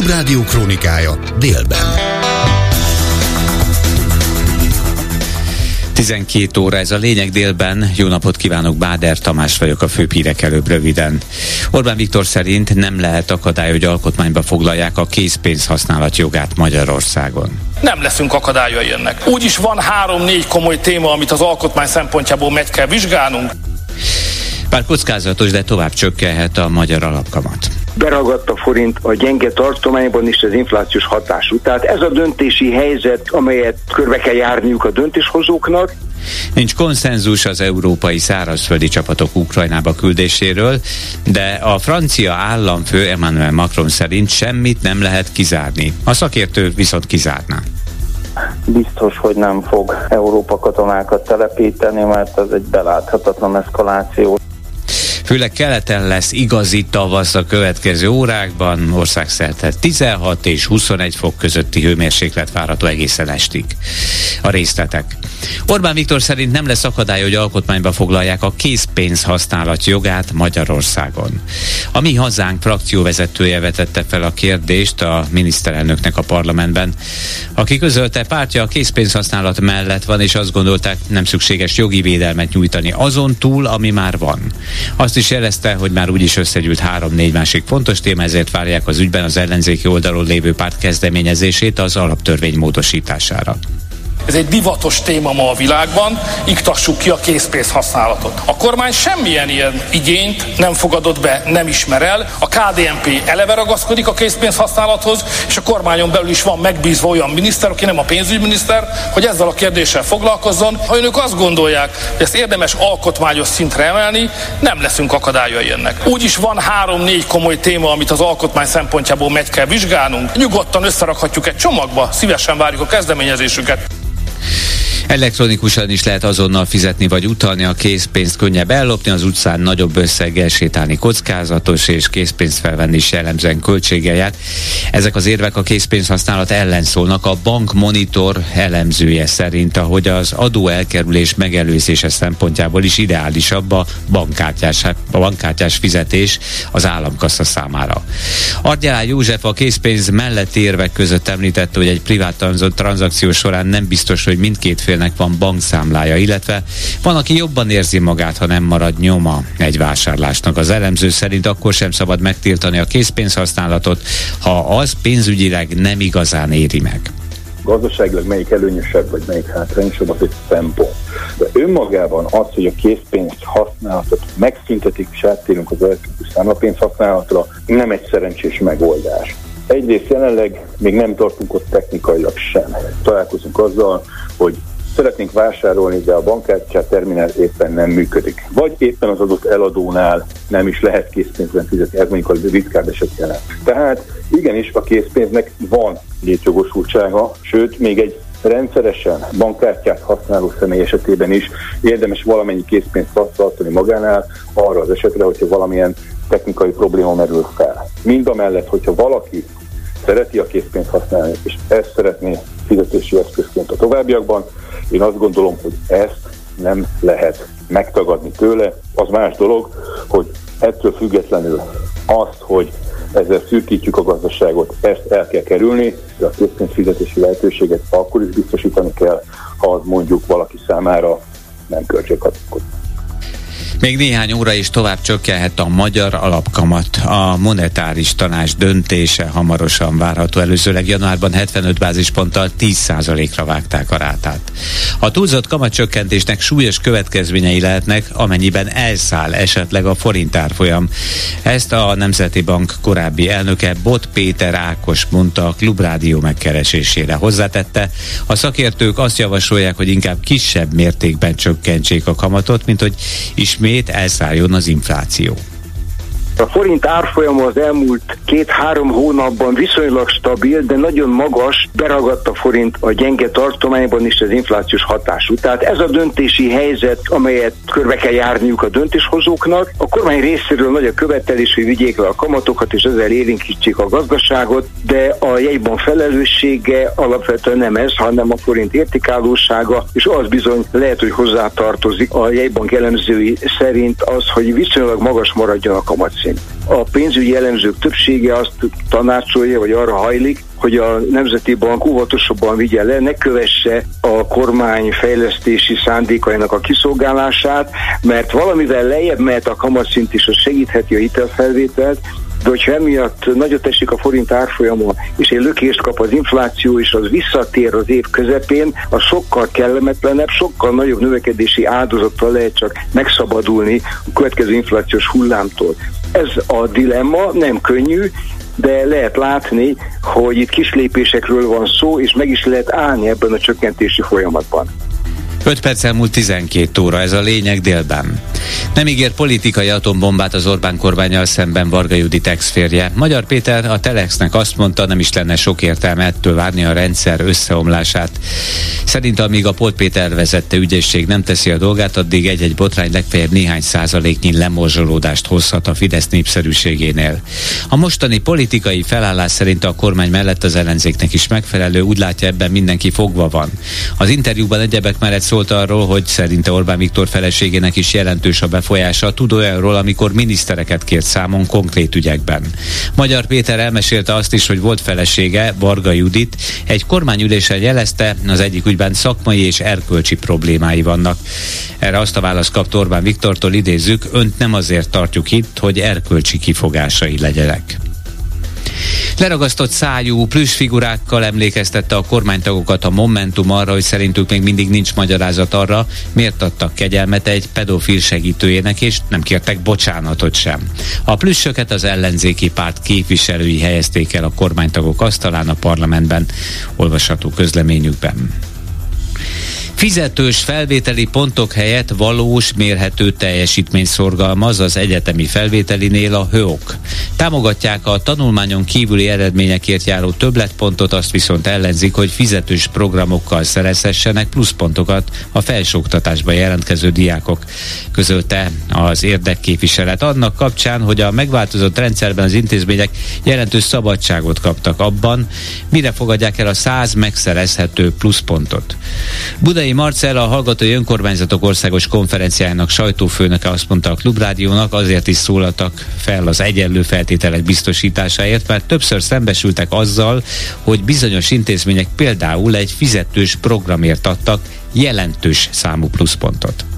Klubrádió krónikája délben. 12 óra, ez a lényeg délben. Jó napot kívánok, Báder Tamás vagyok, a főpírek előbb röviden. Orbán Viktor szerint nem lehet akadály, hogy alkotmányba foglalják a készpénz használat jogát Magyarországon. Nem leszünk akadályai ennek. Úgyis van három-négy komoly téma, amit az alkotmány szempontjából meg kell vizsgálnunk. Bár kockázatos, de tovább csökkenhet a magyar alapkamat. Beragadt a forint a gyenge tartományban is az inflációs hatású. Tehát ez a döntési helyzet, amelyet körbe kell járniuk a döntéshozóknak, Nincs konszenzus az európai szárazföldi csapatok Ukrajnába küldéséről, de a francia államfő Emmanuel Macron szerint semmit nem lehet kizárni. A szakértő viszont kizárná biztos, hogy nem fog Európa katonákat telepíteni, mert ez egy beláthatatlan eszkaláció. Főleg keleten lesz igazi tavasz a következő órákban, országszerte 16 és 21 fok közötti hőmérséklet várható egészen estig. A részletek. Orbán Viktor szerint nem lesz akadály, hogy alkotmányba foglalják a készpénz használat jogát Magyarországon. A mi hazánk frakcióvezetője vetette fel a kérdést a miniszterelnöknek a parlamentben, aki közölte pártja a készpénz használat mellett van, és azt gondolták nem szükséges jogi védelmet nyújtani azon túl, ami már van. Azt is jelezte, hogy már úgyis összegyűlt három-négy másik fontos téma, ezért várják az ügyben az ellenzéki oldalon lévő párt kezdeményezését az alaptörvény módosítására. Ez egy divatos téma ma a világban, iktassuk ki a készpénz használatot. A kormány semmilyen ilyen igényt nem fogadott be, nem ismer el. A KDNP eleve ragaszkodik a készpénz használathoz, és a kormányon belül is van megbízva olyan miniszter, aki nem a pénzügyminiszter, hogy ezzel a kérdéssel foglalkozzon. Ha önök azt gondolják, hogy ezt érdemes alkotmányos szintre emelni, nem leszünk akadályai ennek. Úgyis van három-négy komoly téma, amit az alkotmány szempontjából meg kell vizsgálnunk. Nyugodtan összerakhatjuk egy csomagba, szívesen várjuk a kezdeményezésüket. Elektronikusan is lehet azonnal fizetni vagy utalni, a készpénzt könnyebb ellopni, az utcán nagyobb összeggel sétálni kockázatos, és készpénzt felvenni is jellemzően költséggel jár. Ezek az érvek a készpénz használat ellen szólnak. A Bank Monitor elemzője szerint, ahogy az adó elkerülés megelőzése szempontjából is ideálisabb a bankkártyás, a bankkártyás fizetés az államkassa számára. Ardján József a készpénz mellett érvek között említette, hogy egy privát tranzakció során nem biztos, hogy mindkét fél cégnek van bankszámlája, illetve van, aki jobban érzi magát, ha nem marad nyoma egy vásárlásnak. Az elemző szerint akkor sem szabad megtiltani a készpénzhasználatot, ha az pénzügyileg nem igazán éri meg gazdaságilag melyik előnyösebb, vagy melyik hátrányosabb, az egy szempont. De önmagában az, hogy a készpénz használatot megszüntetik, és áttérünk az elektronikus számlapénz használatra, nem egy szerencsés megoldás. Egyrészt jelenleg még nem tartunk ott technikailag sem. Találkozunk azzal, hogy szeretnénk vásárolni, de a bankkártyát terminál éppen nem működik. Vagy éppen az adott eladónál nem is lehet készpénzben fizetni, ez mondjuk a ritkább eset jelent. Tehát igenis a készpénznek van létjogosultsága, sőt még egy rendszeresen bankkártyát használó személy esetében is érdemes valamennyi készpénzt tartani magánál arra az esetre, hogyha valamilyen technikai probléma merül fel. Mind a mellett, hogyha valaki szereti a készpénzt használni, és ezt szeretné fizetési eszközként a továbbiakban, én azt gondolom, hogy ezt nem lehet megtagadni tőle. Az más dolog, hogy ettől függetlenül azt, hogy ezzel szűkítjük a gazdaságot, ezt el kell kerülni, de a fizetési lehetőséget akkor is biztosítani kell, ha az mondjuk valaki számára nem költséghatékony. Még néhány óra is tovább csökkenhet a magyar alapkamat. A monetáris tanács döntése hamarosan várható. Előzőleg januárban 75 bázisponttal 10%-ra vágták a rátát. A túlzott kamatcsökkentésnek súlyos következményei lehetnek, amennyiben elszáll esetleg a forint. Ezt a Nemzeti Bank korábbi elnöke Bot Péter Ákos mondta a Klubrádió megkeresésére. Hozzátette, a szakértők azt javasolják, hogy inkább kisebb mértékben csökkentsék a kamatot, mint hogy ismét ismét elszálljon az infláció. A forint árfolyama az elmúlt két-három hónapban viszonylag stabil, de nagyon magas, beragadt a forint a gyenge tartományban is az inflációs hatású. Tehát ez a döntési helyzet, amelyet körbe kell járniuk a döntéshozóknak. A kormány részéről nagy a követelés, hogy vigyék le a kamatokat, és ezzel élénkítsék a gazdaságot, de a jegyban felelőssége alapvetően nem ez, hanem a forint értikálósága, és az bizony lehet, hogy hozzátartozik a jegybank elemzői szerint az, hogy viszonylag magas maradjon a kamatszint szint. A pénzügyi elemzők többsége azt tanácsolja, vagy arra hajlik, hogy a Nemzeti Bank óvatosabban vigye le, ne kövesse a kormány fejlesztési szándékainak a kiszolgálását, mert valamivel lejjebb mehet a kamatszint is, az segítheti a hitelfelvételt, de hogyha emiatt nagyot esik a forint árfolyama, és egy lökést kap az infláció, és az visszatér az év közepén, az sokkal kellemetlenebb, sokkal nagyobb növekedési áldozattal lehet csak megszabadulni a következő inflációs hullámtól. Ez a dilemma nem könnyű, de lehet látni, hogy itt kis lépésekről van szó, és meg is lehet állni ebben a csökkentési folyamatban. 5 perc elmúlt 12 óra, ez a lényeg délben. Nem ígér politikai atombombát az Orbán kormányjal szemben Varga Judit ex-férje. Magyar Péter a Telexnek azt mondta, nem is lenne sok értelme ettől várni a rendszer összeomlását. Szerint amíg a Polt Péter vezette ügyészség nem teszi a dolgát, addig egy-egy botrány legfeljebb néhány százaléknyi lemorzsolódást hozhat a Fidesz népszerűségénél. A mostani politikai felállás szerint a kormány mellett az ellenzéknek is megfelelő, úgy látja ebben mindenki fogva van. Az interjúban egyebek mellett szólt arról, hogy szerinte Orbán Viktor feleségének is jelentős a befolyása, tud olyanról, amikor minisztereket kért számon konkrét ügyekben. Magyar Péter elmesélte azt is, hogy volt felesége, Varga Judit, egy kormányülésen jelezte, az egyik ügyben szakmai és erkölcsi problémái vannak. Erre azt a választ kapta Orbán Viktortól idézzük, önt nem azért tartjuk itt, hogy erkölcsi kifogásai legyenek. Leragasztott szájú plusz figurákkal emlékeztette a kormánytagokat a Momentum arra, hogy szerintük még mindig nincs magyarázat arra, miért adtak kegyelmet egy pedofil segítőjének, és nem kértek bocsánatot sem. A plüssöket az ellenzéki párt képviselői helyezték el a kormánytagok asztalán a parlamentben, olvasható közleményükben. Fizetős felvételi pontok helyett valós, mérhető teljesítmény szorgalmaz az egyetemi felvételinél a HÖOK. Támogatják a tanulmányon kívüli eredményekért járó többletpontot, azt viszont ellenzik, hogy fizetős programokkal szerezhessenek pluszpontokat a felsőoktatásba jelentkező diákok. Közölte az érdekképviselet annak kapcsán, hogy a megváltozott rendszerben az intézmények jelentős szabadságot kaptak abban, mire fogadják el a száz megszerezhető pluszpontot. Budai Budai Marcel, a Hallgatói Önkormányzatok Országos Konferenciájának sajtófőnöke azt mondta a Klubrádiónak, azért is szólaltak fel az egyenlő feltételek biztosításáért, mert többször szembesültek azzal, hogy bizonyos intézmények például egy fizetős programért adtak jelentős számú pluszpontot.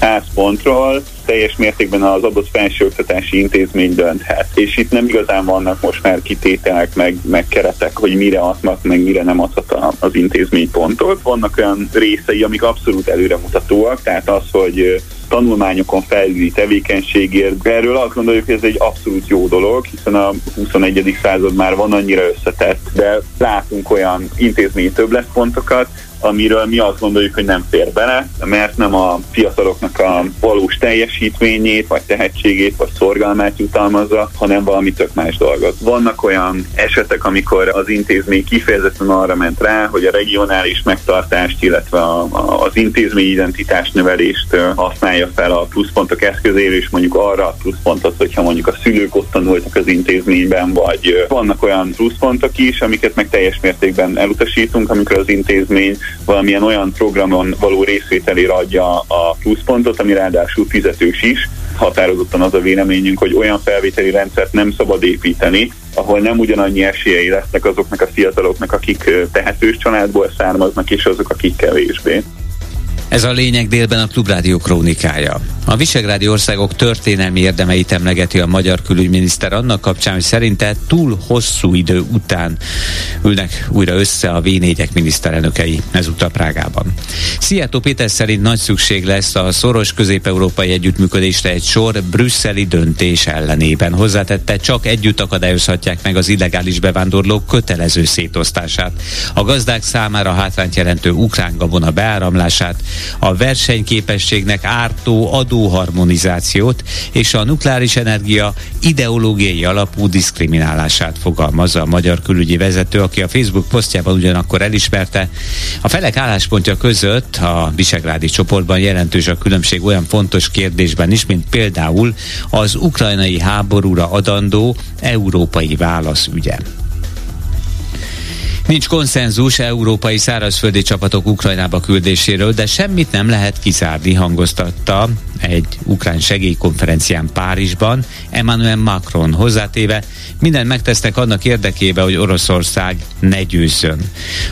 100 pontról teljes mértékben az adott felsőoktatási intézmény dönthet. És itt nem igazán vannak most már kitételek, meg, meg keretek, hogy mire adnak, meg mire nem adhat az intézmény pontot. Vannak olyan részei, amik abszolút előremutatóak, tehát az, hogy tanulmányokon felüli tevékenységért. Erről azt gondoljuk, hogy ez egy abszolút jó dolog, hiszen a 21. század már van annyira összetett, de látunk olyan intézményi többletpontokat, amiről mi azt gondoljuk, hogy nem fér bele, mert nem a fiataloknak a valós teljesítményét, vagy tehetségét, vagy szorgalmát jutalmazza, hanem valami tök más dolgot. Vannak olyan esetek, amikor az intézmény kifejezetten arra ment rá, hogy a regionális megtartást, illetve a, a, az intézmény identitás növelést használja fel a pluszpontok eszközére, és mondjuk arra a pluszpontot, hogyha mondjuk a szülők ott tanultak az intézményben, vagy vannak olyan pluszpontok is, amiket meg teljes mértékben elutasítunk, amikor az intézmény valamilyen olyan programon való részvételére adja a pluszpontot, ami ráadásul fizetős is. Határozottan az a véleményünk, hogy olyan felvételi rendszert nem szabad építeni, ahol nem ugyanannyi esélyei lesznek azoknak a fiataloknak, akik tehetős családból származnak, és azok, akik kevésbé. Ez a lényeg délben a Klubrádió krónikája. A visegrádi országok történelmi érdemeit emlegeti a magyar külügyminiszter annak kapcsán, hogy szerinte túl hosszú idő után ülnek újra össze a V4-ek miniszterelnökei ezúttal Prágában. Szijjártó Péter szerint nagy szükség lesz a szoros közép-európai együttműködésre egy sor brüsszeli döntés ellenében. Hozzátette, csak együtt akadályozhatják meg az illegális bevándorlók kötelező szétosztását. A gazdák számára hátrányt jelentő ukrán gabona beáramlását, a versenyképességnek ártó adóharmonizációt és a nukleáris energia ideológiai alapú diszkriminálását fogalmazza a magyar külügyi vezető, aki a Facebook posztjában ugyanakkor elismerte. A felek álláspontja között a Visegrádi csoportban jelentős a különbség olyan fontos kérdésben is, mint például az ukrajnai háborúra adandó európai válasz ügye. Nincs konszenzus európai szárazföldi csapatok Ukrajnába küldéséről, de semmit nem lehet kiszárni, hangoztatta egy ukrán segélykonferencián Párizsban Emmanuel Macron hozzátéve, mindent megtesznek annak érdekében, hogy Oroszország ne győzzön.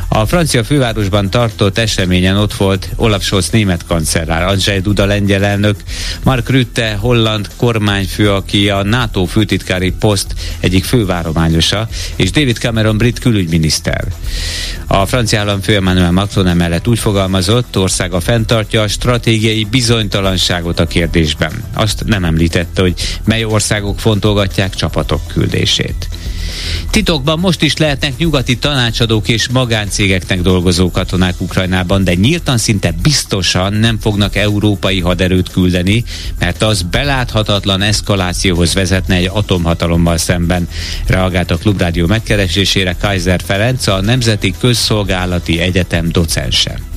A francia fővárosban tartott eseményen ott volt Olaf Scholz német kancellár, Andrzej Duda lengyel elnök, Mark Rutte holland kormányfő, aki a NATO főtitkári poszt egyik fővárományosa, és David Cameron brit külügyminiszter. A francia államfő Emmanuel Macron emellett úgy fogalmazott, országa fenntartja a stratégiai bizonytalanságot a kérdésben. Azt nem említette, hogy mely országok fontolgatják csapatok küldését. Titokban most is lehetnek nyugati tanácsadók és magáncégeknek dolgozó katonák Ukrajnában, de nyíltan szinte biztosan nem fognak európai haderőt küldeni, mert az beláthatatlan eszkalációhoz vezetne egy atomhatalommal szemben, reagált a Klubrádió megkeresésére Kaiser Ferenc, a Nemzeti Közszolgálati Egyetem docense.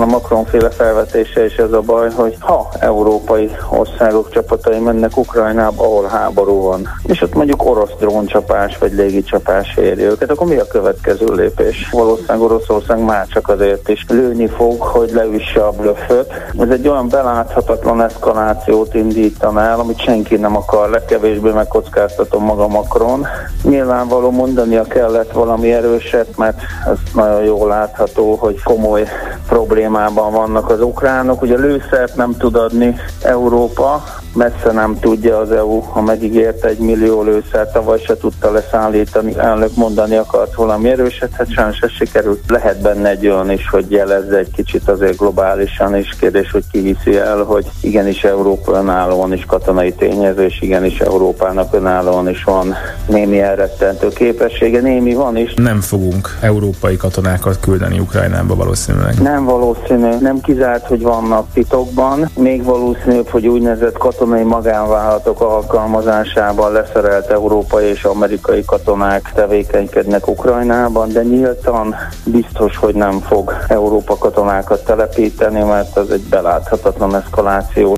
A Macron-féle felvetése is ez a baj, hogy ha európai országok csapatai mennek Ukrajnába, ahol háború van, és ott mondjuk orosz dróncsapás vagy légicsapás éri őket, akkor mi a következő lépés? Valószínűleg Oroszország már csak azért is lőni fog, hogy leüsse a blöfföt. Ez egy olyan beláthatatlan eszkalációt indítan el, amit senki nem akar, legkevésbé megkockáztatom maga Macron. Nyilvánvaló mondania kellett valami erőset, mert ez nagyon jól látható, hogy komoly probléma problémában vannak az ukránok. Ugye lőszert nem tud adni Európa, messze nem tudja az EU, ha megígért egy millió lőszert, tavaly se tudta leszállítani, elnök mondani akart valami erőset, hát sajnos ez sikerült. Lehet benne egy olyan is, hogy jelezze egy kicsit azért globálisan is kérdés, hogy ki hiszi el, hogy igenis Európa önállóan is katonai tényező, és igenis Európának önállóan is van némi elrettentő képessége, némi van is. Nem fogunk európai katonákat küldeni Ukrajnába valószínűleg. Nem valószínű, nem kizárt, hogy vannak titokban, még valószínűbb, hogy úgynevezett katonai magánvállalatok alkalmazásában leszerelt európai és amerikai katonák tevékenykednek Ukrajnában, de nyíltan biztos, hogy nem fog Európa katonákat telepíteni, mert ez egy beláthatatlan eszkaláció.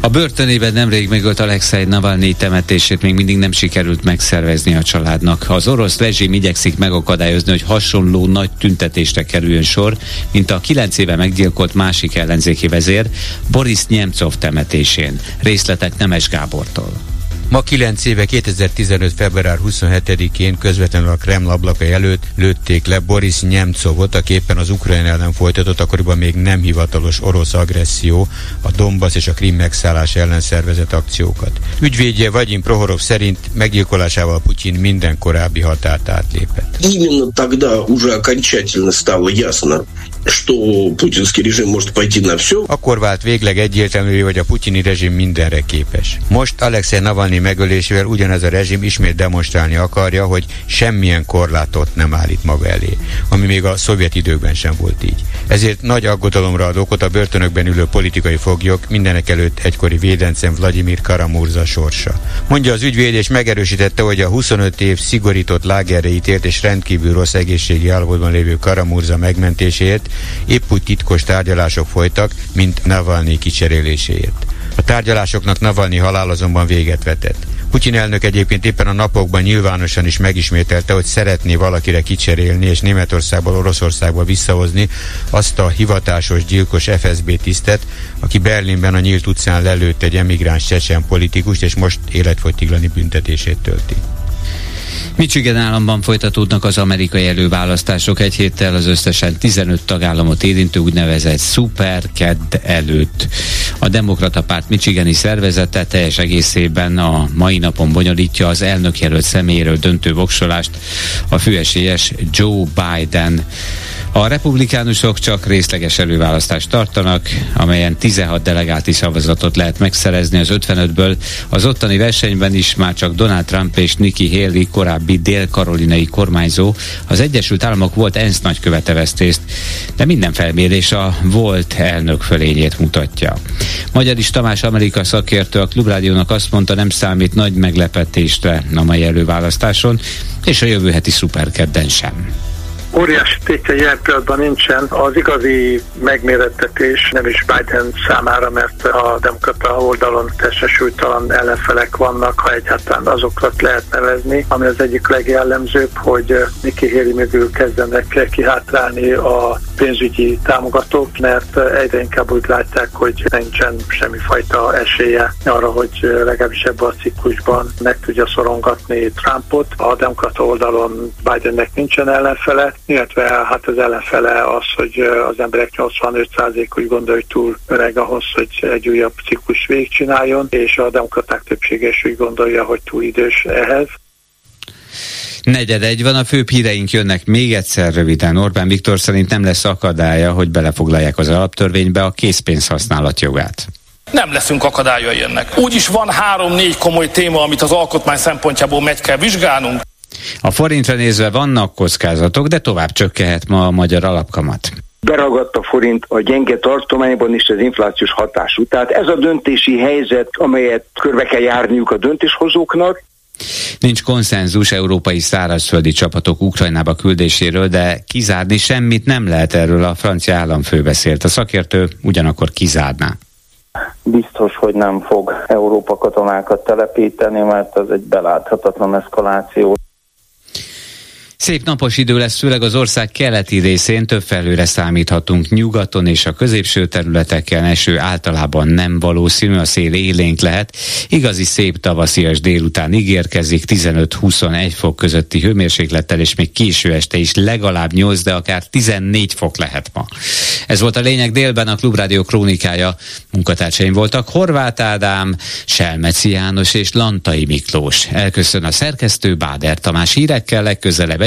A börtönében nemrég megölt Alexei Navalnyi temetését még mindig nem sikerült megszervezni a családnak. Az orosz rezsim igyekszik megakadályozni, hogy hasonló nagy tüntetésre kerüljön sor, mint a kilenc éve meggyilkolt másik ellenzéki vezér Boris Nemcov temetésén. Részletek Nemes Gábortól. Ma 9 éve 2015. február 27-én közvetlenül a Kreml ablakai előtt lőtték le Boris Nemcovot, aki éppen az Ukrajna ellen folytatott akkoriban még nem hivatalos orosz agresszió, a Donbass és a Krim megszállás ellen szervezett akciókat. Ügyvédje Vagyim Prohorov szerint meggyilkolásával Putyin minden korábbi határt átlépett. Именно тогда уже окончательно стало ясно, Akkor vált végleg egyértelmű, hogy a putyini rezsim mindenre képes. Most Alexei Navalnyi megölésével ugyanez a rezsim ismét demonstrálni akarja, hogy semmilyen korlátot nem állít maga elé, ami még a szovjet időkben sem volt így. Ezért nagy aggodalomra ad okot a börtönökben ülő politikai foglyok, mindenek előtt egykori védencem Vladimir Karamurza sorsa. Mondja az ügyvéd, és megerősítette, hogy a 25 év szigorított lágerre ítélt és rendkívül rossz egészségi állapotban lévő Karamurza megmentéséért épp úgy titkos tárgyalások folytak, mint Navalnyi kicseréléséért. A tárgyalásoknak Navalnyi halál azonban véget vetett. Putyin elnök egyébként éppen a napokban nyilvánosan is megismételte, hogy szeretné valakire kicserélni és Németországból Oroszországba visszahozni azt a hivatásos gyilkos FSB tisztet, aki Berlinben a nyílt utcán lelőtt egy emigráns csecsen politikust, és most életfogytiglani büntetését tölti. Michigan államban folytatódnak az amerikai előválasztások egy héttel az összesen 15 tagállamot érintő úgynevezett Super Kedd előtt. A Demokrata Párt Michigani szervezete teljes egészében a mai napon bonyolítja az elnökjelölt személyéről döntő voksolást a főesélyes Joe Biden. A republikánusok csak részleges előválasztást tartanak, amelyen 16 delegálti szavazatot lehet megszerezni az 55-ből. Az ottani versenyben is már csak Donald Trump és Nikki Haley korábbi dél-karolinai kormányzó az Egyesült Államok volt ENSZ nagykövete vesz részt, de minden felmérés a volt elnök fölényét mutatja. Magyar is Tamás Amerika szakértő a Klubrádiónak azt mondta, nem számít nagy meglepetésre a mai előválasztáson, és a jövő heti szuperkedden sem óriási tétje ilyen pillanatban nincsen. Az igazi megmérettetés nem is Biden számára, mert a demokrata oldalon testesültalan ellenfelek vannak, ha egyáltalán azokat lehet nevezni, ami az egyik legjellemzőbb, hogy Nikki Haley mögül kezdenek kihátrálni a pénzügyi támogatók, mert egyre inkább úgy látják, hogy nincsen semmifajta esélye arra, hogy legalábbis ebben a ciklusban meg tudja szorongatni Trumpot. A demokrata oldalon Bidennek nincsen ellenfele, illetve hát az ellenfele az, hogy az emberek 85% úgy gondolja, hogy túl öreg ahhoz, hogy egy újabb ciklus végigcsináljon, és a demokraták többsége is úgy gondolja, hogy túl idős ehhez. Negyed egy van, a főbb híreink jönnek még egyszer röviden. Orbán Viktor szerint nem lesz akadálya, hogy belefoglalják az alaptörvénybe a készpénz használat jogát. Nem leszünk akadályai ennek. Úgyis van három-négy komoly téma, amit az alkotmány szempontjából meg kell vizsgálnunk. A forintra nézve vannak kockázatok, de tovább csökkenhet ma a magyar alapkamat beragadt a forint a gyenge tartományban is az inflációs hatású. Tehát ez a döntési helyzet, amelyet körbe kell járniuk a döntéshozóknak, Nincs konszenzus európai szárazföldi csapatok Ukrajnába küldéséről, de kizárni semmit nem lehet erről a francia államfő beszélt. A szakértő ugyanakkor kizárná. Biztos, hogy nem fog Európa katonákat telepíteni, mert ez egy beláthatatlan eszkaláció. Szép napos idő lesz, főleg az ország keleti részén több felőre számíthatunk. Nyugaton és a középső területeken eső általában nem valószínű, a szél élénk lehet. Igazi szép tavaszias délután ígérkezik, 15-21 fok közötti hőmérséklettel, és még késő este is legalább 8, de akár 14 fok lehet ma. Ez volt a lényeg délben a Klubrádió krónikája. Munkatársaim voltak Horváth Ádám, Selmeci János és Lantai Miklós. Elköszön a szerkesztő Báder Tamás hírekkel legközelebb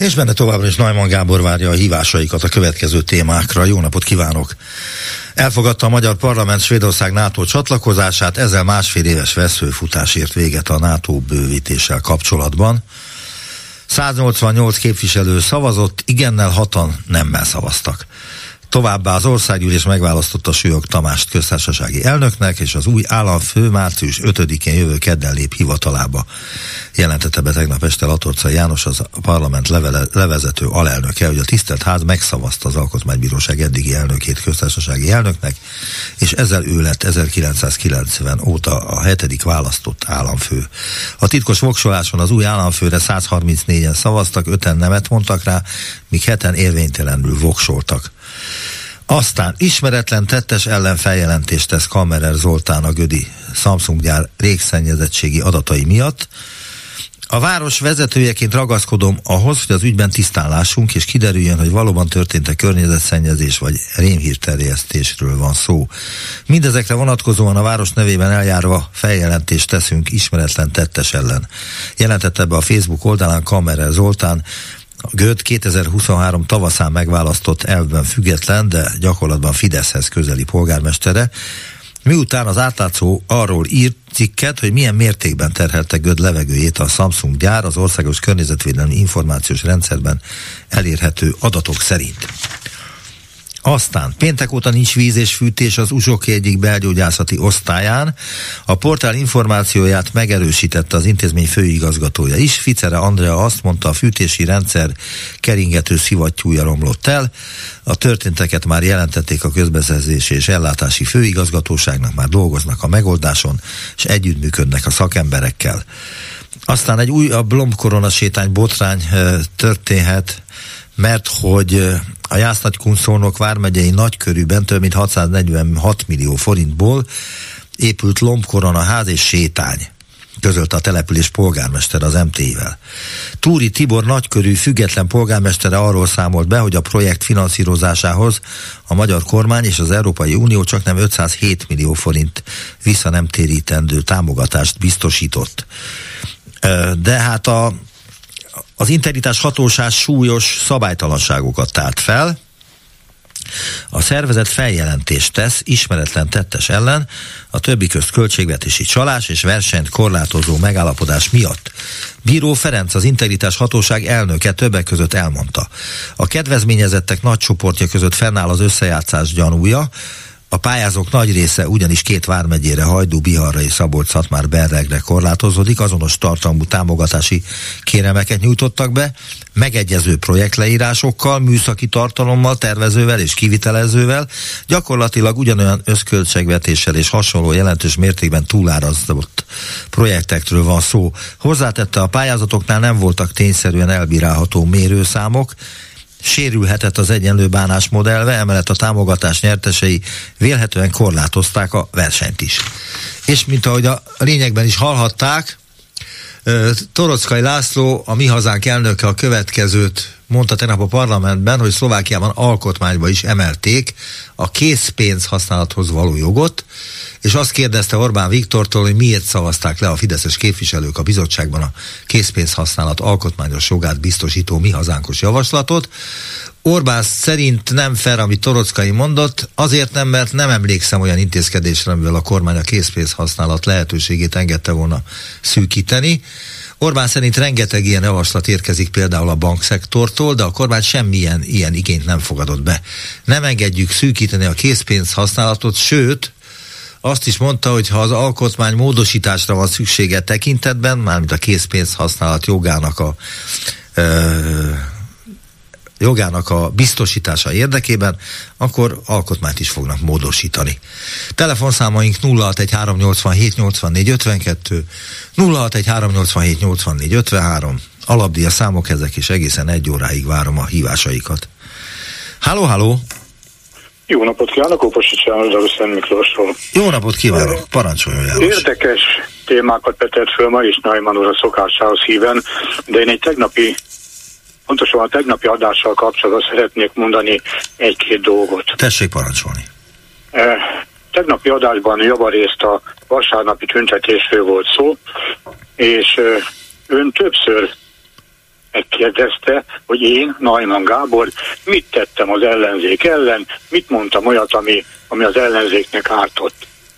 És benne továbbra is Najman Gábor várja a hívásaikat a következő témákra. Jó napot kívánok! Elfogadta a Magyar Parlament Svédország NATO csatlakozását, ezzel másfél éves veszőfutás ért véget a NATO bővítéssel kapcsolatban. 188 képviselő szavazott, igennel hatan nemmel szavaztak. Továbbá az országgyűlés megválasztotta Sülyog Tamást köztársasági elnöknek, és az új államfő március 5-én jövő kedden lép hivatalába. Jelentette be tegnap este Latorca János, az parlament levele, levezető alelnöke, hogy a tisztelt ház megszavazta az Alkotmánybíróság eddigi elnökét köztársasági elnöknek, és ezzel ő lett 1990 óta a hetedik választott államfő. A titkos voksoláson az új államfőre 134-en szavaztak, öten nemet mondtak rá, míg heten érvénytelenül voksoltak. Aztán ismeretlen tettes ellen feljelentést tesz Kammerer Zoltán a Gödi Samsung gyár régszennyezettségi adatai miatt. A város vezetőjeként ragaszkodom ahhoz, hogy az ügyben tisztánlásunk, és kiderüljön, hogy valóban történt-e környezetszennyezés vagy rémhírterjesztésről van szó. Mindezekre vonatkozóan a város nevében eljárva feljelentést teszünk ismeretlen tettes ellen. Jelentette be a Facebook oldalán Kammerer Zoltán, a Göt 2023 tavaszán megválasztott elvben független, de gyakorlatban Fideszhez közeli polgármestere, miután az átlátszó arról írt cikket, hogy milyen mértékben terhelte Göd levegőjét a Samsung gyár az országos környezetvédelmi információs rendszerben elérhető adatok szerint. Aztán péntek óta nincs víz és fűtés az Uzsoki egyik belgyógyászati osztályán. A portál információját megerősítette az intézmény főigazgatója is. Ficere Andrea azt mondta, a fűtési rendszer keringető szivattyúja romlott el. A történteket már jelentették a közbeszerzési és ellátási főigazgatóságnak, már dolgoznak a megoldáson, és együttműködnek a szakemberekkel. Aztán egy újabb lombkoronasétány botrány történhet mert hogy a Jász-Nagykunszolnok vármegyei nagykörűben több mint 646 millió forintból épült lombkorona ház és sétány közölte a település polgármester az MT-vel. Túri Tibor nagykörű független polgármestere arról számolt be, hogy a projekt finanszírozásához a magyar kormány és az Európai Unió csak nem 507 millió forint vissza nem térítendő támogatást biztosított. De hát a az integritás hatóság súlyos szabálytalanságokat tárt fel, a szervezet feljelentést tesz ismeretlen tettes ellen a többi közt költségvetési csalás és versenyt korlátozó megállapodás miatt. Bíró Ferenc, az Integritás Hatóság elnöke többek között elmondta. A kedvezményezettek nagy csoportja között fennáll az összejátszás gyanúja, a pályázók nagy része ugyanis két vármegyére, Hajdú, Biharra és Szabolcs-Szatmár Berregre korlátozódik, azonos tartalmú támogatási kéremeket nyújtottak be, megegyező projektleírásokkal, műszaki tartalommal, tervezővel és kivitelezővel, gyakorlatilag ugyanolyan összköltségvetéssel és hasonló jelentős mértékben túlárazott projektekről van szó. Hozzátette a pályázatoknál nem voltak tényszerűen elbírálható mérőszámok, sérülhetett az egyenlő bánásmód elve, emellett a támogatás nyertesei vélhetően korlátozták a versenyt is. És mint ahogy a lényegben is hallhatták, Torockai László, a mi hazánk elnöke a következőt mondta tegnap a parlamentben, hogy Szlovákiában alkotmányba is emelték a készpénz használathoz való jogot, és azt kérdezte Orbán Viktortól, hogy miért szavazták le a fideszes képviselők a bizottságban a készpénz használat alkotmányos jogát biztosító mi hazánkos javaslatot. Orbán szerint nem fel, amit Torockai mondott, azért nem, mert nem emlékszem olyan intézkedésre, amivel a kormány a készpénz használat lehetőségét engedte volna szűkíteni. Orbán szerint rengeteg ilyen javaslat érkezik például a bankszektortól, de a kormány semmilyen ilyen igényt nem fogadott be. Nem engedjük szűkíteni a készpénz használatot, sőt, azt is mondta, hogy ha az alkotmány módosításra van szüksége tekintetben, mármint a készpénz használat jogának a ö, jogának a biztosítása érdekében, akkor alkotmányt is fognak módosítani. Telefonszámaink 0613878452, 0613878453, alapdia számok ezek, és egészen egy óráig várom a hívásaikat. Háló, háló! Jó napot kívánok, Óposics János, Szent Miklósról. Jó napot kívánok, parancsoljon János. Érdekes témákat petett föl ma is Neumann úr a szokásához híven, de én egy tegnapi pontosan a tegnapi adással kapcsolatban szeretnék mondani egy-két dolgot. Tessék parancsolni. E, tegnapi adásban javarészt a vasárnapi tüntetésről volt szó, és e, ön többször megkérdezte, hogy én, Najman Gábor, mit tettem az ellenzék ellen, mit mondtam olyat, ami, ami az ellenzéknek ártott.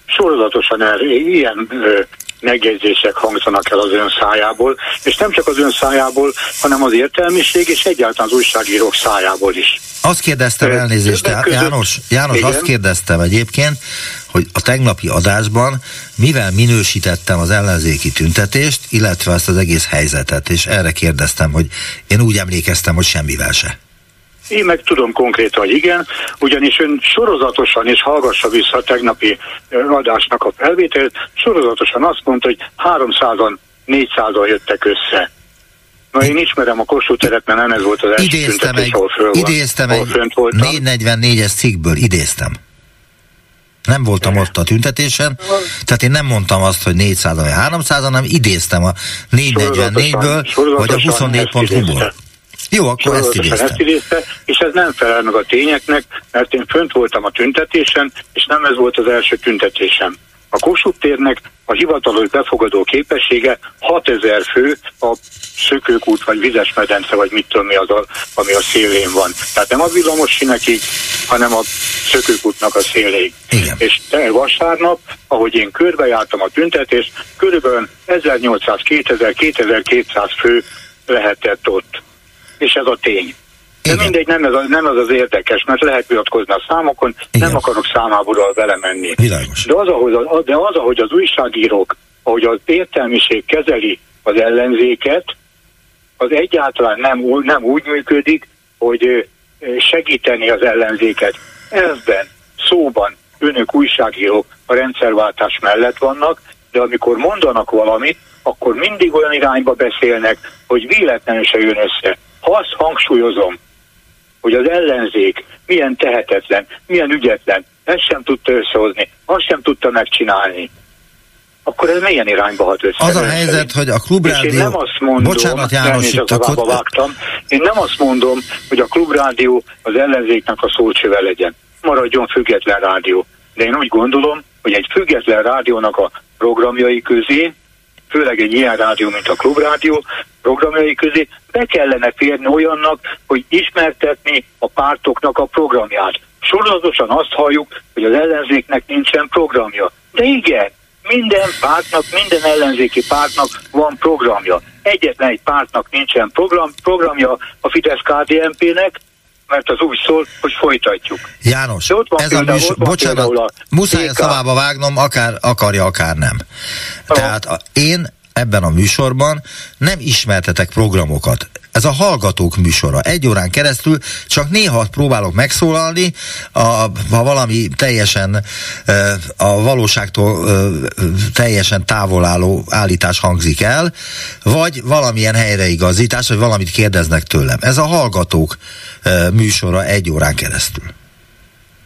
Sorozatosan erre, ilyen ö, megjegyzések hangzanak el az ön szájából, és nem csak az ön szájából, hanem az értelmiség és egyáltalán az újságírók szájából is. Azt kérdeztem elnézést, között, János, János igen? azt kérdeztem egyébként, hogy a tegnapi adásban mivel minősítettem az ellenzéki tüntetést, illetve ezt az egész helyzetet, és erre kérdeztem, hogy én úgy emlékeztem, hogy semmivel se. Én meg tudom konkrétan, hogy igen, ugyanis ön sorozatosan, és hallgassa vissza a tegnapi adásnak a felvételt, sorozatosan azt mondta, hogy 300-an, 400-an jöttek össze. Na én ismerem a Kossuth teret, mert nem ez volt az első idéztem tüntetés, egy, ahol föl Idéztem egy 444-es cikkből, idéztem. Nem voltam ott a tüntetésen, tehát én nem mondtam azt, hogy 400 vagy 300, hanem idéztem a 444-ből, vagy a 24.hu-ból. Jó, akkor ezt idéztem. ezt idézte, és ez nem felel meg a tényeknek, mert én fönt voltam a tüntetésen, és nem ez volt az első tüntetésem. A Kossuth térnek a hivatalos befogadó képessége 6000 fő a szökőkút, vagy vizes medence, vagy mit tudom mi az, a, ami a szélén van. Tehát nem a villamos sinekig, hanem a szökőkútnak a szélén. Igen. És vasárnap, ahogy én körbejártam a tüntetést, körülbelül 1800-2000-2200 fő lehetett ott és ez a tény. De Igen. mindegy, nem, ez a, nem az az érdekes, mert lehet vitatkozni a számokon, Igen. nem akarok számából vele menni. Világos. De az, ahogy, de az, ahogy az újságírók, ahogy az értelmiség kezeli az ellenzéket, az egyáltalán nem, nem úgy működik, hogy segíteni az ellenzéket. Ezben, szóban önök újságírók a rendszerváltás mellett vannak, de amikor mondanak valamit, akkor mindig olyan irányba beszélnek, hogy véletlenül se jön össze. Ha azt hangsúlyozom, hogy az ellenzék milyen tehetetlen, milyen ügyetlen, ezt sem tudta összehozni, azt sem tudta megcsinálni, akkor ez milyen irányba hat össze? Az a helyzet, hogy a klubrádió... És én nem azt mondom, Bocsánat, János, itt akkor... vágtam, én nem azt mondom, hogy a klubrádió az ellenzéknek a szócsöve legyen. Maradjon független rádió. De én úgy gondolom, hogy egy független rádiónak a programjai közé, főleg egy ilyen rádió, mint a klubrádió, programjai közé be kellene férni olyannak, hogy ismertetni a pártoknak a programját. Sorozatosan azt halljuk, hogy az ellenzéknek nincsen programja. De igen, minden pártnak, minden ellenzéki pártnak van programja. Egyetlen egy pártnak nincsen program, programja a Fidesz-KDNP-nek, mert az úgy szól, hogy folytatjuk. János, ez például, a műsor, bocsánat, a muszáj a szavába vágnom, akár akarja, akár nem. Oh. Tehát a, én ebben a műsorban nem ismertetek programokat. Ez a hallgatók műsora. Egy órán keresztül csak néha próbálok megszólalni, a, ha valami teljesen a valóságtól teljesen távol álló állítás hangzik el, vagy valamilyen helyreigazítás, vagy valamit kérdeznek tőlem. Ez a hallgatók műsora egy órán keresztül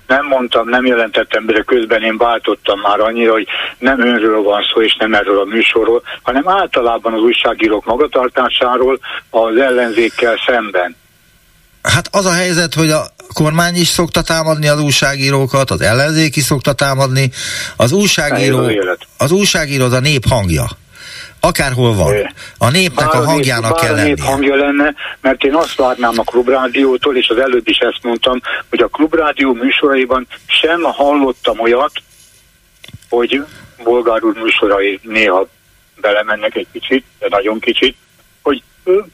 nem mondtam, nem jelentettem be, közben én váltottam már annyira, hogy nem önről van szó, és nem erről a műsorról, hanem általában az újságírók magatartásáról az ellenzékkel szemben. Hát az a helyzet, hogy a kormány is szokta támadni az újságírókat, az ellenzék is szokta támadni, az újságíró, az újságíró az a nép hangja akárhol van. A népnek bár a hangjának nép, kell lennie. nép hangja lenne, mert én azt várnám a klubrádiótól, és az előbb is ezt mondtam, hogy a klubrádió műsoraiban sem hallottam olyat, hogy bolgár úr műsorai néha belemennek egy kicsit, de nagyon kicsit,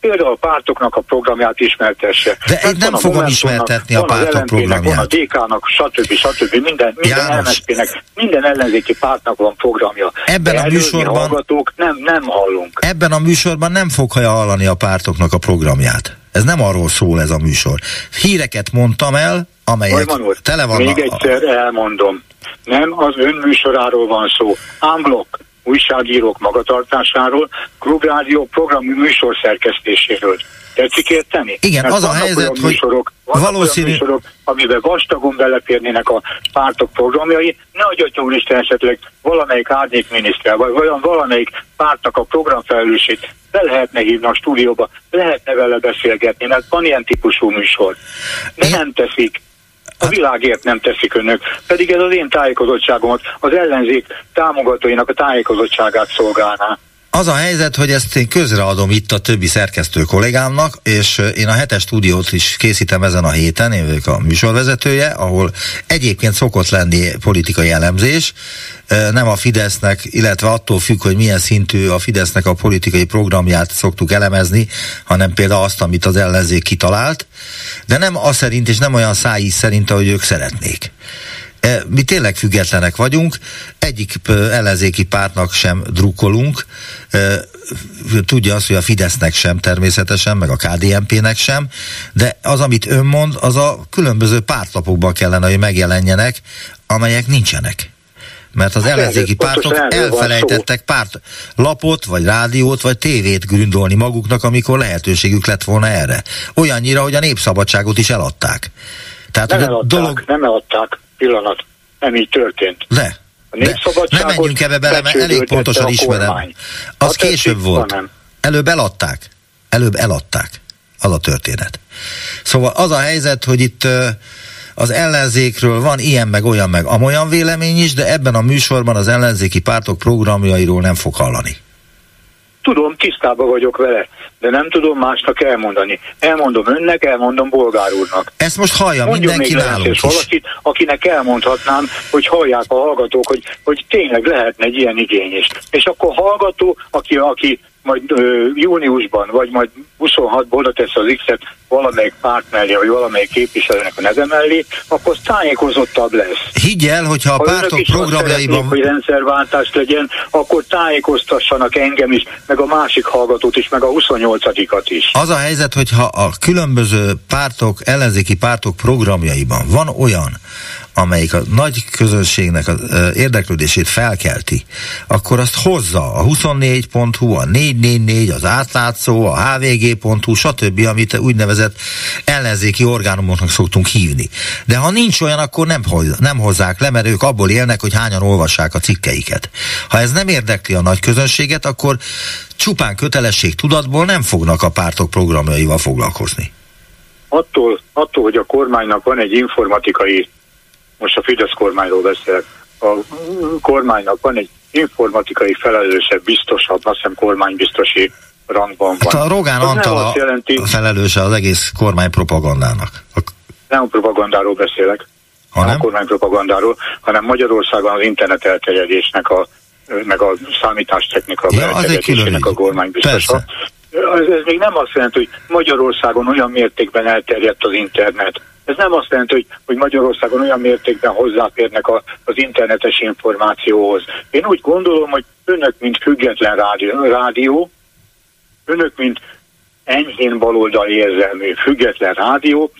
például a pártoknak a programját ismertesse. De én nem fogom ismertetni a pártok programját. Van a DK-nak, stb. stb. Minden, minden MSZP-nek, minden ellenzéki pártnak van programja. Ebben a műsorban nem, nem hallunk. Ebben a műsorban nem fogja hallani a pártoknak a programját. Ez nem arról szól ez a műsor. Híreket mondtam el, amelyek úr, tele vannak. Még egyszer elmondom. Nem az ön műsoráról van szó. Unblock újságírók magatartásáról, klubrádió programi műsor szerkesztéséről. Tetszik érteni? Igen, Mert az a helyzet, hogy műsorok, valószínű... műsorok, amiben vastagon beleférnének a pártok programjai, ne adja Isten esetleg valamelyik árnyékminiszter, vagy olyan valamelyik pártnak a programfelelősét be lehetne hívni a stúdióba, lehetne vele beszélgetni, mert van ilyen típusú műsor. De nem teszik. A világért nem teszik önök. Pedig ez az én tájékozottságomat, az ellenzék támogatóinak a tájékozottságát szolgálná. Az a helyzet, hogy ezt én közreadom itt a többi szerkesztő kollégámnak, és én a hetes stúdiót is készítem ezen a héten, én vagyok a műsorvezetője, ahol egyébként szokott lenni politikai elemzés, nem a Fidesznek, illetve attól függ, hogy milyen szintű a Fidesznek a politikai programját szoktuk elemezni, hanem például azt, amit az ellenzék kitalált, de nem az szerint, és nem olyan szájíz szerint, ahogy ők szeretnék. E, mi tényleg függetlenek vagyunk, egyik ellenzéki pártnak sem drukkolunk, tudja azt, hogy a Fidesznek sem természetesen, meg a KDNP-nek sem, de az, amit ön mond, az a különböző pártlapokban kellene, hogy megjelenjenek, amelyek nincsenek mert az hát ellenzéki pártok elfelejtettek párt lapot, vagy rádiót, vagy tévét gründolni maguknak, amikor lehetőségük lett volna erre. Olyannyira, hogy a népszabadságot is eladták. Tehát, nem eladták, dolog... nem eladták pillanat. Nem így történt. De. A de nem menjünk ebbe bele, mert elég pontosan ismerem. Az hát később volt. Előbb eladták. Előbb eladták. Az a történet. Szóval az a helyzet, hogy itt az ellenzékről van ilyen meg olyan meg amolyan vélemény is, de ebben a műsorban az ellenzéki pártok programjairól nem fog hallani. Tudom, tisztában vagyok vele, de nem tudom másnak elmondani. Elmondom önnek, elmondom bolgár úrnak. Ezt most hallja Mondjon mindenki még nálunk is. valakit, akinek elmondhatnám, hogy hallják a hallgatók, hogy, hogy tényleg lehetne egy ilyen igény is. És akkor hallgató, aki, aki majd ö, júniusban, vagy majd 26-ból oda tesz az X-et valamelyik párt mellé, vagy valamelyik képviselőnek a neve mellé, akkor tájékozottabb lesz. Higgyel, hogyha a ha pártok programjaiban... hogy rendszerváltás legyen, akkor tájékoztassanak engem is, meg a másik hallgatót is, meg a 28-at is. Az a helyzet, hogyha a különböző pártok, ellenzéki pártok programjaiban van olyan, amelyik a nagy közönségnek az érdeklődését felkelti, akkor azt hozza a 24.hu, a 444, az átlátszó, a hvg.hu, stb., amit úgynevezett ellenzéki orgánumoknak szoktunk hívni. De ha nincs olyan, akkor nem, nem hozzák le, mert ők abból élnek, hogy hányan olvassák a cikkeiket. Ha ez nem érdekli a nagy közönséget, akkor csupán kötelesség tudatból nem fognak a pártok programjaival foglalkozni. Attól, attól, hogy a kormánynak van egy informatikai most a Fidesz kormányról beszélek, a kormánynak van egy informatikai felelősebb, biztosabb, azt hiszem kormánybiztosi rangban van. Hát a Rogán Antal azt jelenti, a felelőse az egész kormány propagandának. A, nem a propagandáról beszélek, ha nem a nem? kormánypropagandáról, hanem Magyarországon az internet elterjedésnek a meg a számítástechnika Ja, az egy külön a kormány biztosa. Ez még nem azt jelenti, hogy Magyarországon olyan mértékben elterjedt az internet. Ez nem azt jelenti, hogy, hogy Magyarországon olyan mértékben hozzáférnek a, az internetes információhoz. Én úgy gondolom, hogy önök, mint független rádió, rádió önök, mint enyhén baloldali érzelmű független rádió,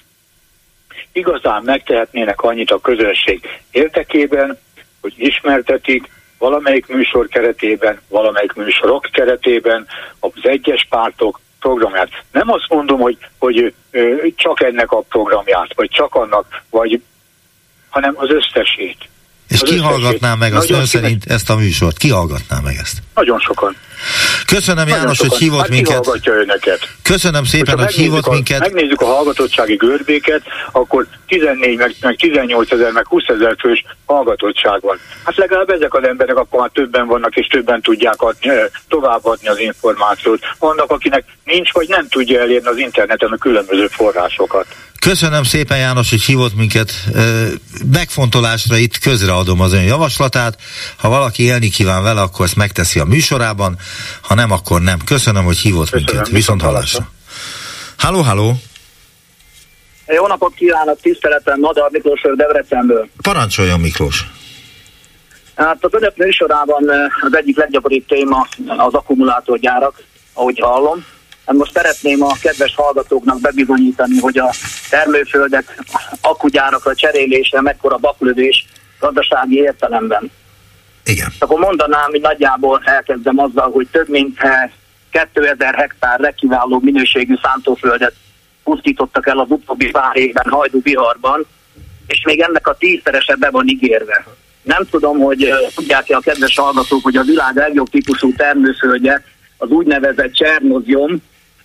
igazán megtehetnének annyit a közönség érdekében, hogy ismertetik valamelyik műsor keretében, valamelyik műsorok keretében az egyes pártok programját. Nem azt mondom, hogy, hogy csak ennek a programját, vagy csak annak, vagy hanem az összesét. És Az ki hallgatná meg azt ön szerint ezt a műsort? Ki hallgatná meg ezt? Nagyon sokan. Köszönöm Nagyon János, hogy sokan. hívott hát minket. önöket? Köszönöm szépen, hogy hívott a, minket. Megnézzük a hallgatottsági görbéket, akkor 14, meg, meg 18 ezer, meg 20 ezer fős hallgatottság van. Hát legalább ezek az emberek akkor már többen vannak, és többen tudják adni, eh, továbbadni az információt. Vannak, akinek nincs, vagy nem tudja elérni az interneten a különböző forrásokat. Köszönöm szépen János, hogy hívott minket. Megfontolásra itt közreadom az ön javaslatát. Ha valaki élni kíván vele, akkor ezt megteszi a műsorában, ha nem, akkor nem. Köszönöm, hogy hívott Köszönöm, minket. Viszont hallásra. Halló, halló. Jó napot kívánok, tiszteletem, Madar Miklós Debrecenből. Parancsoljon Miklós. Hát az önök műsorában az egyik leggyakoribb téma az akkumulátorgyárak, ahogy hallom. Hát most szeretném a kedves hallgatóknak bebizonyítani, hogy a termőföldek akkugyárakra cserélése mekkora baklövés gazdasági értelemben. Igen. Akkor mondanám, hogy nagyjából elkezdem azzal, hogy több mint eh, 2000 hektár legkiváló minőségű szántóföldet pusztítottak el az utóbbi pár évben Hajdú Biharban, és még ennek a tízszerese be van ígérve. Nem tudom, hogy eh, tudják-e a kedves hallgatók, hogy a világ legjobb típusú termőföldje az úgynevezett Csernozjom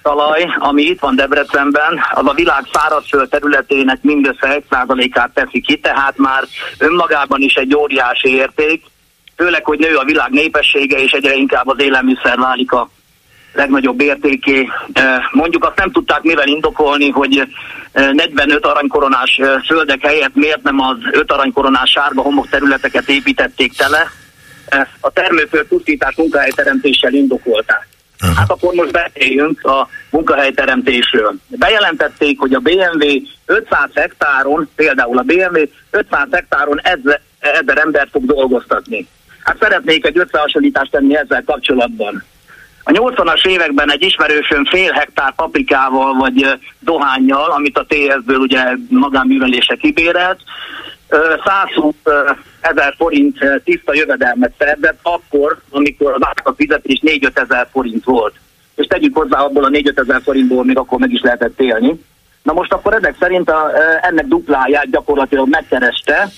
talaj, ami itt van Debrecenben, az a világ szárazföld területének mindössze 1%-át teszi ki, tehát már önmagában is egy óriási érték, főleg, hogy nő a világ népessége, és egyre inkább az élelmiszer válik a legnagyobb értéké. Mondjuk azt nem tudták mivel indokolni, hogy eh, 45 aranykoronás földek helyett miért nem az 5 aranykoronás sárga homok területeket építették tele. Eh, A termőföld pusztítás munkahelyteremtéssel indokolták. Hát akkor most beszéljünk a munkahelyteremtésről. Bejelentették, hogy a BMW 500 hektáron, például a BMW 500 hektáron ezer, ezer embert fog dolgoztatni. Hát szeretnék egy összehasonlítást tenni ezzel kapcsolatban. A 80-as években egy ismerősöm fél hektár paprikával vagy dohányjal, amit a TS-ből ugye magánművelése kibérelt, ö, 120 ö, ezer forint ö, tiszta jövedelmet szerzett akkor, amikor az átlag fizetés 4-5 ezer forint volt. És tegyük hozzá abból a 4-5 ezer forintból még akkor meg is lehetett élni. Na most akkor ezek szerint a, ö, ennek dupláját gyakorlatilag megkereste,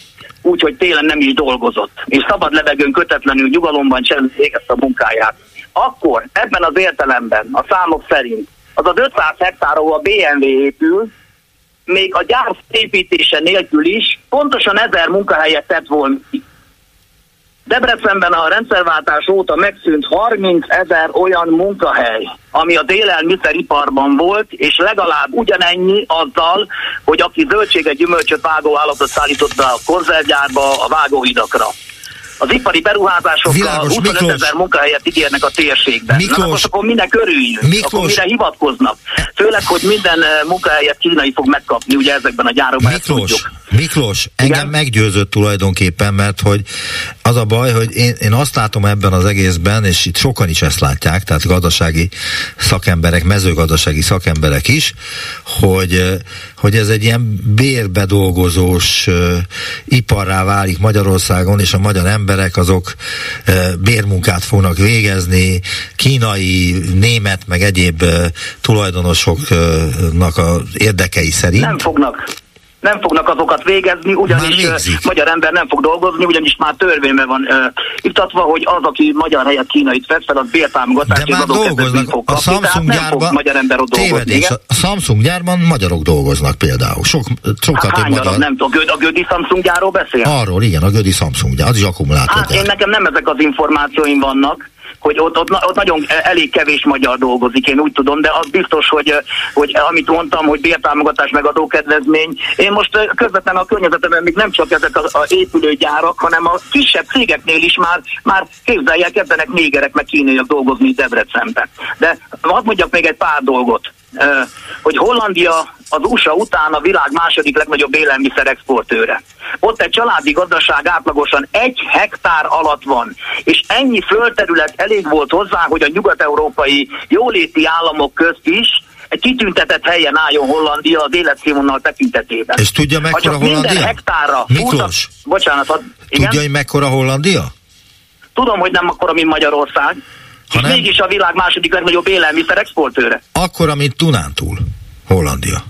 úgyhogy télen nem is dolgozott. És szabad levegőn kötetlenül nyugalomban csendben végezte a munkáját. Akkor ebben az értelemben, a számok szerint, az az 500 hektár, ahol a BMW épül, még a gyár építése nélkül is pontosan ezer munkahelyet tett volna. ki. Debrecenben a rendszerváltás óta megszűnt 30 ezer olyan munkahely, ami a délelmiszeriparban volt, és legalább ugyanennyi azzal, hogy aki zöldséget, gyümölcsöt, vágóállatot szállított be a konzervgyárba, a vágóhidakra. Az ipari beruházásokkal Világos, 25 Miklós. ezer munkahelyet ígérnek a térségben. Miklós. Na, most akkor minek örüljünk? Miklós. Akkor mire hivatkoznak? Főleg, hogy minden eh, munkahelyet kínai fog megkapni, ugye ezekben a gyárokban Miklós. Miklós, engem meggyőzött tulajdonképpen, mert hogy az a baj, hogy én, én azt látom ebben az egészben, és itt sokan is ezt látják, tehát gazdasági szakemberek, mezőgazdasági szakemberek is, hogy, hogy ez egy ilyen bérbedolgozós uh, iparrá válik Magyarországon, és a magyar emberek azok uh, bérmunkát fognak végezni, kínai, német, meg egyéb uh, tulajdonosoknak az érdekei szerint. Nem fognak. Nem fognak azokat végezni, ugyanis magyar ember nem fog dolgozni, ugyanis már törvényben van ö, iktatva, hogy az, aki magyar helyett kínait vesz fel, az már dolgoznak fog a kapni, tehát Samsung nem fog magyar ember ott dolgozni. Igen? A Samsung gyárban magyarok dolgoznak például. Sok, sokkal Hát több magyar. nem tudom, a Göd- a Gödi Samsung gyárról beszél? Arról, igen, a Gödi Samsung gyár, az is Hát akkumulátorgyár. én nekem nem ezek az információim vannak, hogy ott, ott, ott nagyon elég kevés magyar dolgozik, én úgy tudom, de az biztos, hogy, hogy amit mondtam, hogy bértámogatás meg adókedvezmény, én most közvetlen a környezetemben még nem csak ezek az a épülőgyárak, hanem a kisebb cégeknél is már, már képzelják, kezdenek négerek meg kínaiak dolgozni Debrecenben. De hadd mondjak még egy pár dolgot hogy Hollandia az USA után a világ második legnagyobb élelmiszer exportőre. Ott egy családi gazdaság átlagosan egy hektár alatt van, és ennyi földterület elég volt hozzá, hogy a nyugat-európai jóléti államok közt is egy kitüntetett helyen álljon Hollandia az életszínvonal tekintetében. És tudja mekkora Hollandia? Minden hektára Miklós, fúrtak, bocsánat, ad, igen? Tudja, hogy mekkora Hollandia? Tudom, hogy nem akkora, mint Magyarország. Ha és nem? mégis a világ második legnagyobb élelmiszer exportőre. Akkora, mint Tunántúl, Hollandia.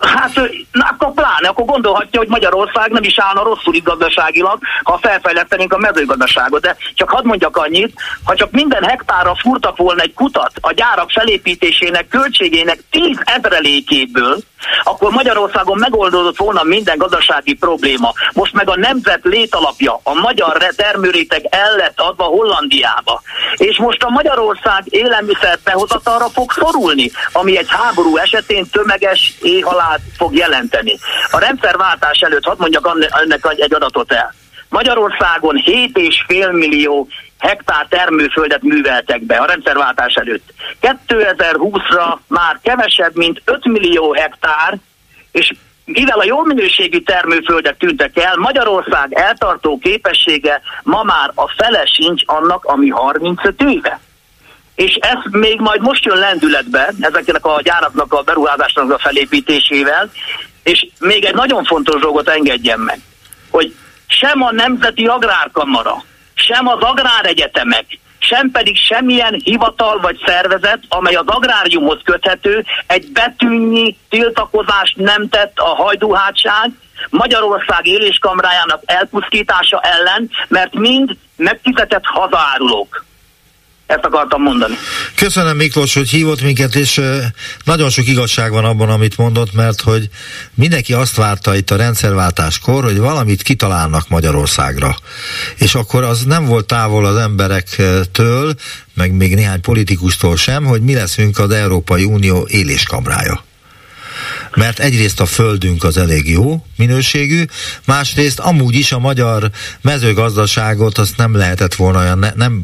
Hát, na, akkor pláne, akkor gondolhatja, hogy Magyarország nem is állna rosszul itt gazdaságilag, ha felfejlesztenénk a mezőgazdaságot. De csak hadd mondjak annyit, ha csak minden hektárra furtak volna egy kutat a gyárak felépítésének költségének tíz ezrelékéből, akkor Magyarországon megoldódott volna minden gazdasági probléma. Most meg a nemzet létalapja, a magyar termőréteg el lett adva Hollandiába. És most a Magyarország élelmiszer behozatalra fog szorulni, ami egy háború esetén tömeges éhalát fog jelenteni. A rendszerváltás előtt, hadd mondjak ennek egy adatot el. Magyarországon 7,5 millió hektár termőföldet műveltek be a rendszerváltás előtt. 2020-ra már kevesebb, mint 5 millió hektár, és mivel a jó minőségű termőföldek tűntek el, Magyarország eltartó képessége ma már a fele sincs annak, ami 35 éve. És ez még majd most jön lendületbe, ezeknek a gyáraknak a beruházásnak a felépítésével, és még egy nagyon fontos dolgot engedjen meg, hogy sem a Nemzeti Agrárkamara, sem az agráregyetemek, sem pedig semmilyen hivatal vagy szervezet, amely az agráriumhoz köthető, egy betűnyi tiltakozást nem tett a hajdúhátság, Magyarország éléskamrájának elpusztítása ellen, mert mind megfizetett hazaárulók. Ezt akartam mondani. Köszönöm Miklós, hogy hívott minket, és nagyon sok igazság van abban, amit mondott, mert hogy mindenki azt várta itt a rendszerváltáskor, hogy valamit kitalálnak Magyarországra. És akkor az nem volt távol az emberektől, meg még néhány politikustól sem, hogy mi leszünk az Európai Unió éléskamrája mert egyrészt a földünk az elég jó minőségű, másrészt amúgy is a magyar mezőgazdaságot azt nem lehetett volna olyan, ne, nem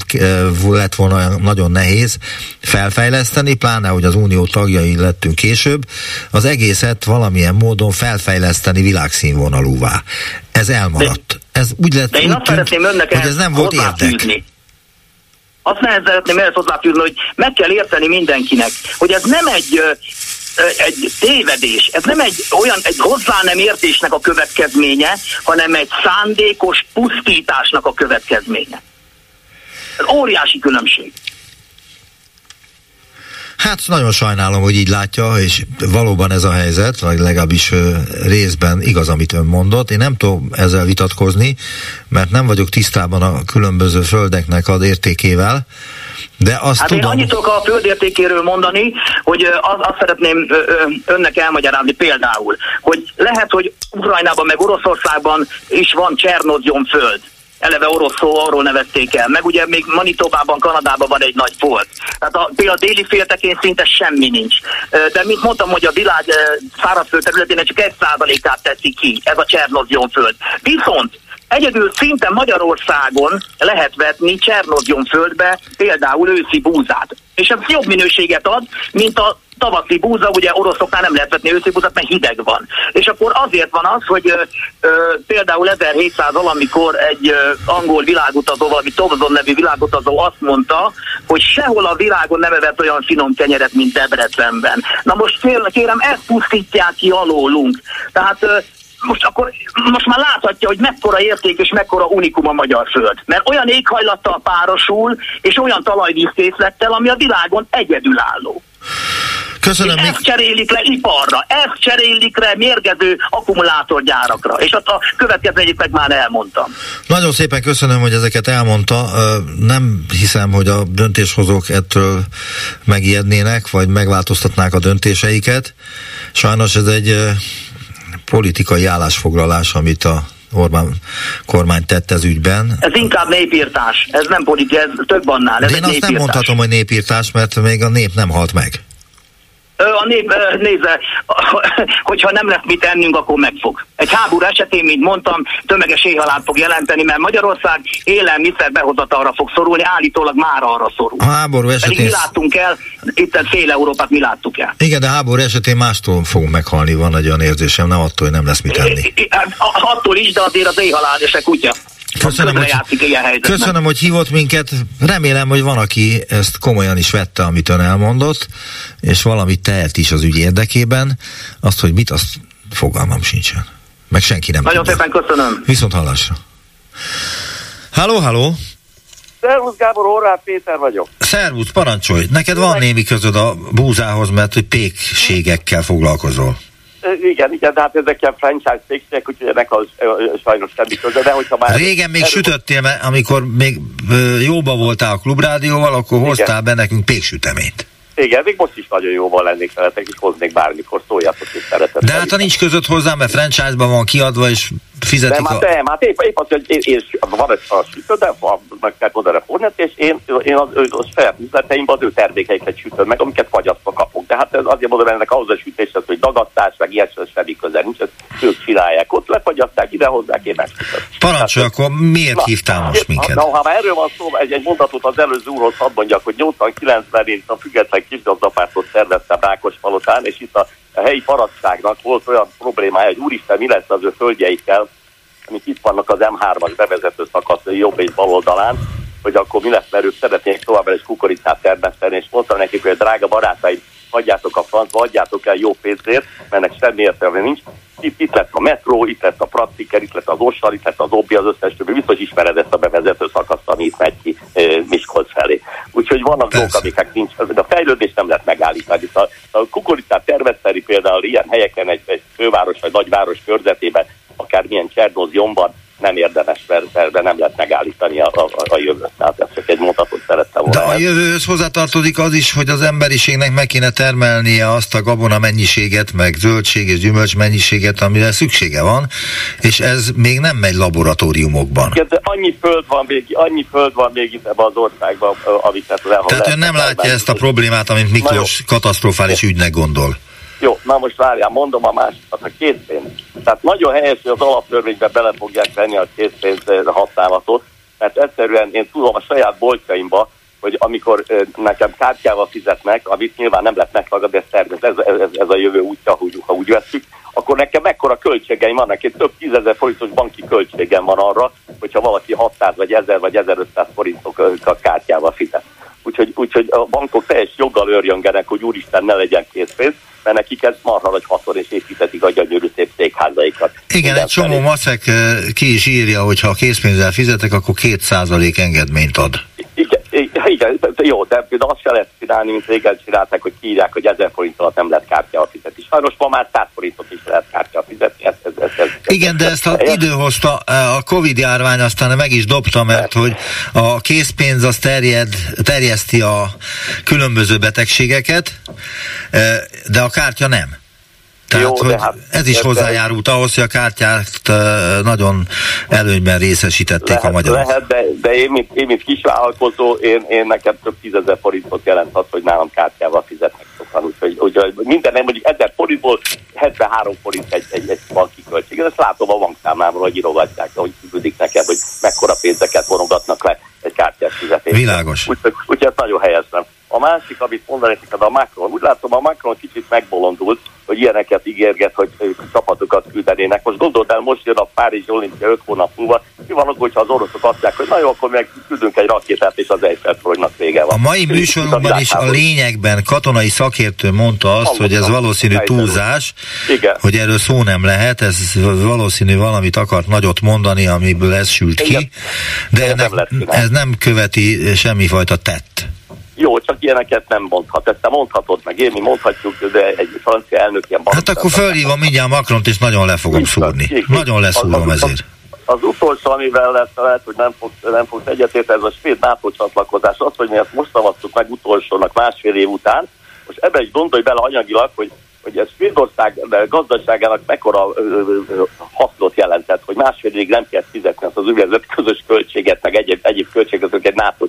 lett volna olyan nagyon nehéz felfejleszteni, pláne, hogy az unió tagjai lettünk később, az egészet valamilyen módon felfejleszteni világszínvonalúvá. Ez elmaradt. Ez úgy lett, De én azt tűnt, önnek hogy ez nem volt érdek. Azt nehez szeretném ehhez hozzáfűzni, hogy meg kell érteni mindenkinek, hogy ez nem egy egy tévedés. Ez nem egy olyan, egy hozzá nem értésnek a következménye, hanem egy szándékos pusztításnak a következménye. Ez óriási különbség. Hát nagyon sajnálom, hogy így látja, és valóban ez a helyzet, vagy legalábbis részben igaz, amit ön mondott. Én nem tudom ezzel vitatkozni, mert nem vagyok tisztában a különböző földeknek az értékével, de azt hát tudom... én annyit tudok a földértékéről mondani, hogy az, azt szeretném önnek elmagyarázni például, hogy lehet, hogy Ukrajnában meg Oroszországban is van Csernozjon föld eleve orosz szó, arról nevezték el. Meg ugye még Manitobában, Kanadában van egy nagy folt. Tehát a, például a déli féltekén szinte semmi nincs. De mint mondtam, hogy a világ szárazföld területének csak egy százalékát teszi ki, ez a Csernozjon föld. Viszont Egyedül szinte Magyarországon lehet vetni Csernozjon földbe például őszi búzát. És ez jobb minőséget ad, mint a tavaszi búza, ugye oroszoknál nem lehet vetni őszi búzát, mert hideg van. És akkor azért van az, hogy ö, ö, például 1700 valamikor egy ö, angol világutazó, valami Tobzon nevű világutazó azt mondta, hogy sehol a világon nem evett olyan finom kenyeret, mint Debrecenben. Na most kérem, ezt pusztítják ki alólunk. Tehát ö, most akkor most már láthatja, hogy mekkora érték és mekkora unikum a magyar föld. Mert olyan éghajlattal párosul, és olyan talajvízkészlettel, ami a világon egyedülálló. Köszönöm. És ezt cserélik le iparra, ezt cserélik le mérgező akkumulátorgyárakra, és azt a következőjét meg már elmondtam. Nagyon szépen köszönöm, hogy ezeket elmondta. Nem hiszem, hogy a döntéshozók ettől megijednének, vagy megváltoztatnák a döntéseiket. Sajnos ez egy politikai állásfoglalás, amit a Orbán kormány tett ez ügyben. Ez inkább népírtás, ez nem politika, ez több annál. Ez De én azt népírtás. nem mondhatom, hogy népírtás, mert még a nép nem halt meg. A nép nézze, hogyha nem lesz mit ennünk, akkor megfog. Egy háború esetén, mint mondtam, tömeges éhhalált fog jelenteni, mert Magyarország élelmiszer behozatalra fog szorulni, állítólag már arra szorul. A háború esetén... Pedig mi láttunk el, itt fél Európát mi láttuk el. Igen, de háború esetén mástól fogunk meghalni, van egy olyan érzésem, nem attól, hogy nem lesz mit enni. Hát, attól is, de azért az éhhalál és kutya. Köszönöm, hogy, köszönöm, hogy hívott minket. Remélem, hogy van, aki ezt komolyan is vette, amit ön elmondott, és valamit tehet is az ügy érdekében. Azt, hogy mit, azt fogalmam sincsen. Meg senki nem Nagyon tudja. szépen köszönöm. Viszont hallásra. Halló, halló! Szervusz Gábor, Horváth Péter vagyok. Szervusz, parancsolj! Neked van némi közöd a búzához, mert hogy pékségekkel foglalkozol. Igen, igen, de hát ezek ilyen franchise cégek, úgyhogy ennek az sajnos semmi köze, de hogyha már... Régen még erről... sütöttél, mert amikor még jóba voltál a klubrádióval, akkor hoztál igen. be nekünk péksüteményt. Igen, még most is nagyon jóval lennék veletek, és hoznék bármikor, szóljatok, hogy szeretet. De hát ha nincs között hozzá, mert franchise-ban van kiadva, és fizetik nem, hát, a... Nem, hát épp, épp az, hogy én, én, van egy a sütő, de van, meg kell oda refornet, és én, én az, az, az saját üzleteimben az ő termékeiket sütöm meg, amiket fagyasztva kapok. De hát ez azért mondom, ennek ahhoz a sütéshez, hogy dagadtás, meg ilyet semmi köze nincs, ezt ők csinálják. Ott lefagyaszták, ide hozzák, én megsütöm. Parancsolj, hát, akkor miért na, hívtál most minket? Na, ha már erről van szó, egy, egy mondatot az előző úrhoz hadd mondjak, hogy 89-ben én a független kisgazdapártot szerveztem Rákos Palotán, és itt a a helyi parasztságnak volt olyan problémája, hogy úristen, mi lesz az ő földjeikkel, amik itt vannak az M3-as bevezető szakasz jobb és bal oldalán, hogy akkor mi lesz, mert ők szeretnék továbbra is kukoricát termeszteni, és mondtam nekik, hogy a drága barátaim, hagyjátok a francba, adjátok el jó pénzért, mert ennek semmi értelme nincs. Itt, itt lett a metró, itt lett a praktiker, itt lett az Ossal, itt lett az Obbi, az összes többi. Biztos ismered ezt a bevezető szakaszt, ami itt megy ki. Úgyhogy vannak dolgok, amiknek nincs. De a fejlődés nem lehet megállítani. A, a kukoricát termeszteni például ilyen helyeken egy, egy főváros vagy nagyváros körzetében, akár milyen Csernózionban, nem érdemes, mert, mert nem lehet megállítani a, a, a jövőt. Tehát ez csak egy mondatot szerettem volna. De a jövőhöz hozzátartozik az is, hogy az emberiségnek meg kéne termelnie azt a gabona mennyiséget, meg zöldség és gyümölcs mennyiséget, amire szüksége van, és ez még nem megy laboratóriumokban. Igen, de annyi föld van még, annyi föld van még itt ebben az országban, amit az Tehát ön nem látja ezt a problémát, amit Miklós katasztrofális ügynek gondol. Jó, na most várjál, mondom a másikat, a készpénz. Tehát nagyon helyes, hogy az alaptörvénybe bele fogják venni a készpénz használatot, mert egyszerűen én tudom a saját boltjaimba, hogy amikor nekem kártyával fizetnek, amit nyilván nem lehet megtagadni, ez, termés, ez, ez, ez a jövő útja, hogy, ha úgy veszük, akkor nekem mekkora költségeim vannak, egy több tízezer forintos banki költségem van arra, hogyha valaki 600 vagy 1000 vagy 1500 forintok a kártyával fizet. Úgyhogy, úgyhogy a bankok teljes joggal örjöngenek, hogy úristen ne legyen készpénz, mert nekik ez marha nagy haszon, és építetik a gyönyörű szép székházaikat. Igen, egy csomó maszek eh, ki is írja, hogy ha készpénzzel fizetek, akkor két százalék engedményt ad. Igen, igen, jó, de például azt se lehet csinálni, mint régen csinálták, hogy kiírják, hogy 1000 forint alatt nem lehet kártyával fizetni. Sajnos ma már 100 forintot is lehet kártyával fizetni. Ez, ez, ez, ez, Igen, de ezt az idő hozta, a Covid járvány aztán meg is dobta, mert hogy a készpénz az terjed, terjeszti a különböző betegségeket, eh, de a kártya nem. Tehát, Jó, hogy hát, ez is hozzájárult ahhoz, hogy a kártyát nagyon előnyben részesítették lehet, a magyarok. Lehet, de, de én, mint, én, mint kisvállalkozó, én, én nekem több tízezer forintot jelent az, hogy nálam kártyával fizetnek sokan. Úgyhogy, úgyhogy minden, nem mondjuk 1000 forintból 73 forint egy, egy, egy banki költség. Ezt látom a bankszámámról, hogy írogatják, hogy küldik nekem, hogy mekkora pénzeket vonogatnak le egy kártyás fizetésre. Világos. Úgyhogy úgy, úgy, nagyon helyes nem. A másik, amit mondanék, a Macron. Úgy látom, a Macron kicsit megbolondult, hogy ilyeneket ígérget, hogy csapatokat küldenének. Most gondold el, most jön a Párizsi olimpia 5 hónap múlva, mi van akkor, hogyha az oroszok azt mondják, hogy na jó, akkor meg küldünk egy rakétát, és az Eiffel toronynak vége van. A mai műsorunkban is a lényegben katonai szakértő mondta azt, hogy ez valószínű túlzás, Igen. hogy erről szó nem lehet, ez valószínű valamit akart nagyot mondani, amiből ez sült ki, de ennek, ez nem követi semmifajta tett. Jó, csak ilyeneket nem mondhat. Ezt te mondhatod meg, én mi mondhatjuk, de egy francia elnök ilyen... Hát akkor fölhívom mindjárt Macron-t, és nagyon le fogom szúrni. Nagyon leszúrom ezért. Az utolsó, amivel lesz, lehet, hogy nem fog, nem fog egyetért, ez a svéd NATO csatlakozás. Az, hogy mi ezt most szavaztuk meg utolsónak másfél év után, most ebbe is gondolj bele anyagilag, hogy hogy ez Svédország gazdaságának mekkora hasznot jelentett, hogy másfél évig nem kell fizetni azt az úgynevezett közös költséget, meg egyéb, egyéb költséget, egy NATO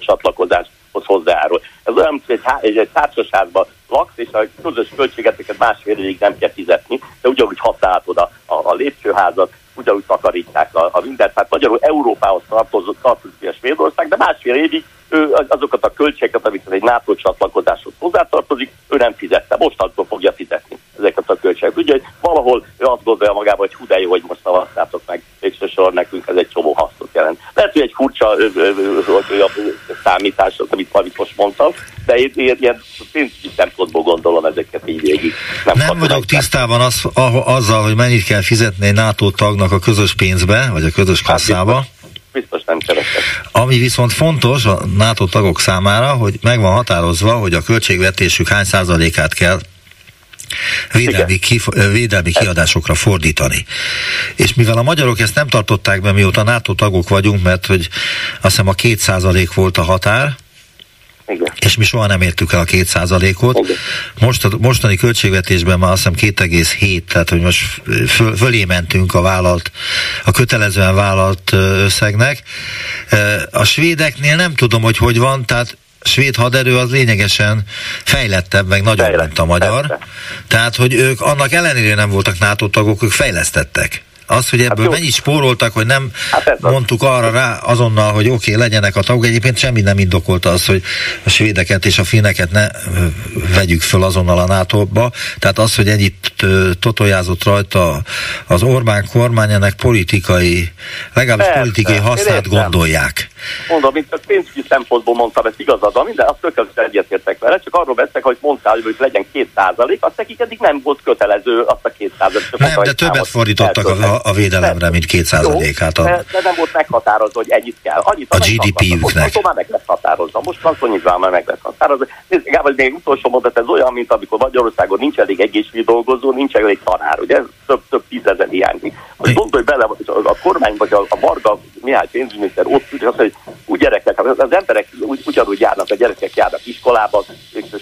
csatlakozáshoz hozzájárul. Ez olyan, hogy egy, egy társasházban laksz, és a közös költségeteket másfél évig nem kell fizetni, de ugyanúgy használhatod a, a, a lépcsőházat, ugyanúgy takarítják a, a mindent. Hát magyarul Európához tartozott, tartozik a Svédország, de másfél évig ő azokat a költségeket, amiket egy NATO csatlakozáshoz hozzátartozik, ő nem fizette. Mostantól fogja fizetni ezeket a költségeket. Úgyhogy valahol ő azt gondolja magában, hogy hú de jó, hogy most szavaztátok meg, végsősorban nekünk ez egy csomó hasznot jelent. Lehet, hogy egy furcsa ö, ö, ö, számítás, amit, amit most mondtam, de én, én ilyen pénzügyi szempontból gondolom ezeket így végig. Nem, nem vagyok tisztában az, a, azzal, hogy mennyit kell fizetni egy NATO tagnak a közös pénzbe, vagy a közös kasszába. Hát biztos nem keresek. Ami viszont fontos a NATO tagok számára, hogy meg van határozva, hogy a költségvetésük hány százalékát kell védelmi, kif, védelmi kiadásokra fordítani. És mivel a magyarok ezt nem tartották be, mióta NATO tagok vagyunk, mert hogy azt hiszem a két százalék volt a határ, igen. És mi soha nem értük el a két százalékot. Most a mostani költségvetésben már azt hiszem 2,7, tehát hogy most föl, fölé mentünk a vállalt, a kötelezően vállalt összegnek. A svédeknél nem tudom, hogy hogy van, tehát svéd haderő az lényegesen fejlettebb, meg nagyobb, Fejlett. mint a magyar. Persze. Tehát, hogy ők annak ellenére nem voltak NATO tagok, ők fejlesztettek. Az, hogy ebből hát mennyit spóroltak, hogy nem hát mondtuk arra rá azonnal, hogy oké, okay, legyenek a tagok. Egyébként semmi nem indokolta az, hogy a svédeket és a finneket ne vegyük föl azonnal a NATO-ba. Tehát az, hogy ennyit totojázott rajta az Orbán kormány, ennek politikai, legalábbis Persze, politikai hasznát gondolják. Mondom, mint a pénzügyi szempontból mondtam, ez igazad van, minden, azt tökéletesen egyetértek vele, csak arról beszélek, hogy mondtál, hogy legyen két százalék, azt nekik eddig nem volt kötelező azt a két százalék. Nem, de többet fordítottak a, a védelemre, mint két százalékát. A... De, de, nem volt meghatározva, hogy ennyit kell. Annyit, a GDP-jüknek. Most már meg lesz határozva. Most van nyilván már meg lesz határozva. Nézd, Gábor, még utolsó mondat, ez olyan, mint amikor Magyarországon nincs elég egészségügyi dolgozó, nincs elég tanár, ugye? Több, több tízezer hiányzik. Most gondolj bele, a kormány vagy a, a Varga Mihály pénzügyminiszter ott ül, azt, hogy úgy gyerekek, az emberek úgy, ugyanúgy járnak, a gyerekek járnak iskolába,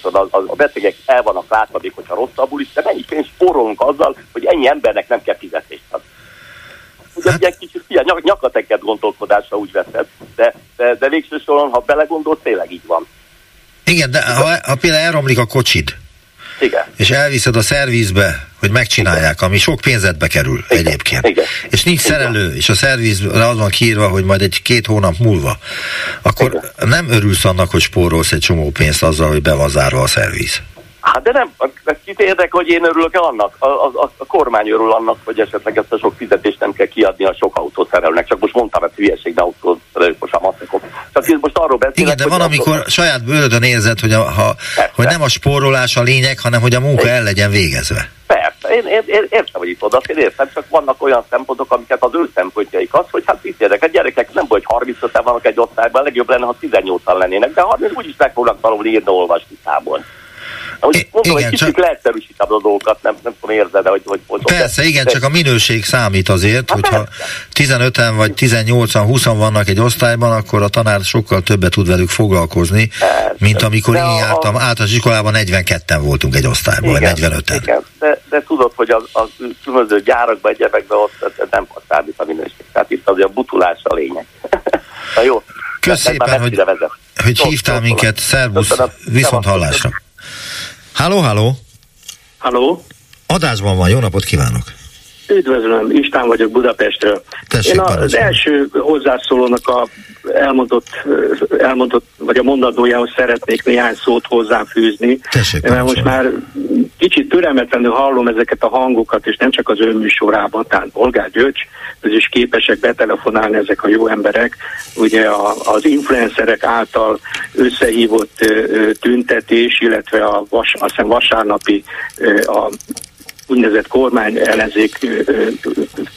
a, a, a betegek el vannak látva, még hogyha rosszabbul is, de mennyi pénzt spórolunk azzal, hogy ennyi embernek nem kell fizetést adni. Ugye hát... egy kicsit ilyen nyak, nyakateket gondolkodásra úgy veszed, de, de, de végső soron, ha belegondolsz, tényleg így van. Igen, de ha, ha például elromlik a kocsid, igen. És elviszed a szervizbe, hogy megcsinálják, Igen. ami sok pénzedbe kerül Igen. egyébként. Igen. És nincs Igen. szerelő, és a szervizre az van kiírva, hogy majd egy két hónap múlva, akkor Igen. nem örülsz annak, hogy spórolsz egy csomó pénzt azzal, hogy be van zárva a szerviz. Hát de nem, kit érdek, hogy én örülök annak? A, a, a kormány örül annak, hogy esetleg ezt a sok fizetést nem kell kiadni a sok autószerelőnek. Csak most mondtam, hogy hülyeség, de autószerelők most a Csak én most arról beszélek, Igen, de van, amikor a... saját bőrödön érzed, hogy, a, ha, hogy nem a spórolás a lényeg, hanem hogy a munka el legyen végezve. Persze, én, én, én értem, hogy itt oda, én értem, csak vannak olyan szempontok, amiket az ő szempontjaik az, hogy hát mit érdek, a gyerekek nem vagy 35 vannak egy osztályban, legjobb lenne, ha 18-an lennének, de 30 úgyis meg fognak valahol írni, olvasni számolni. Most mondom, igen, egy kicsit csak... leegyszerűsítem a dolgokat, nem, nem tudom érzed, hogy, hogy, hogy Persze, de, igen, csak a minőség számít azért, hát hogyha 15-en vagy 18-an, 20 vannak egy osztályban, akkor a tanár sokkal többet tud velük foglalkozni, persze. mint amikor de én jártam, a... általános iskolában 42-en voltunk egy osztályban, igen, vagy 45-en. Igen, de, de tudod, hogy a, a különböző gyárakban, egyebekben ott nem számít a minőség. Tehát itt azért a butulás a lényeg. Na jó. Köszönöm hogy, hogy hívtál minket. Szervusz, viszont hallásra. Halló, halló! Halló! Adásban van, jó napot kívánok! Üdvözlöm, István vagyok Budapestről. Tessék, Én az első hozzászólónak a elmondott, elmondott, vagy a mondandójához szeretnék néhány szót hozzáfűzni. Tessék, mert most már kicsit türelmetlenül hallom ezeket a hangokat, és nem csak az ő műsorában, tehát Bolgár György, ez is képesek betelefonálni ezek a jó emberek. Ugye a, az influencerek által összehívott tüntetés, illetve a vas, azt hiszem vasárnapi a úgynevezett kormány ellenzék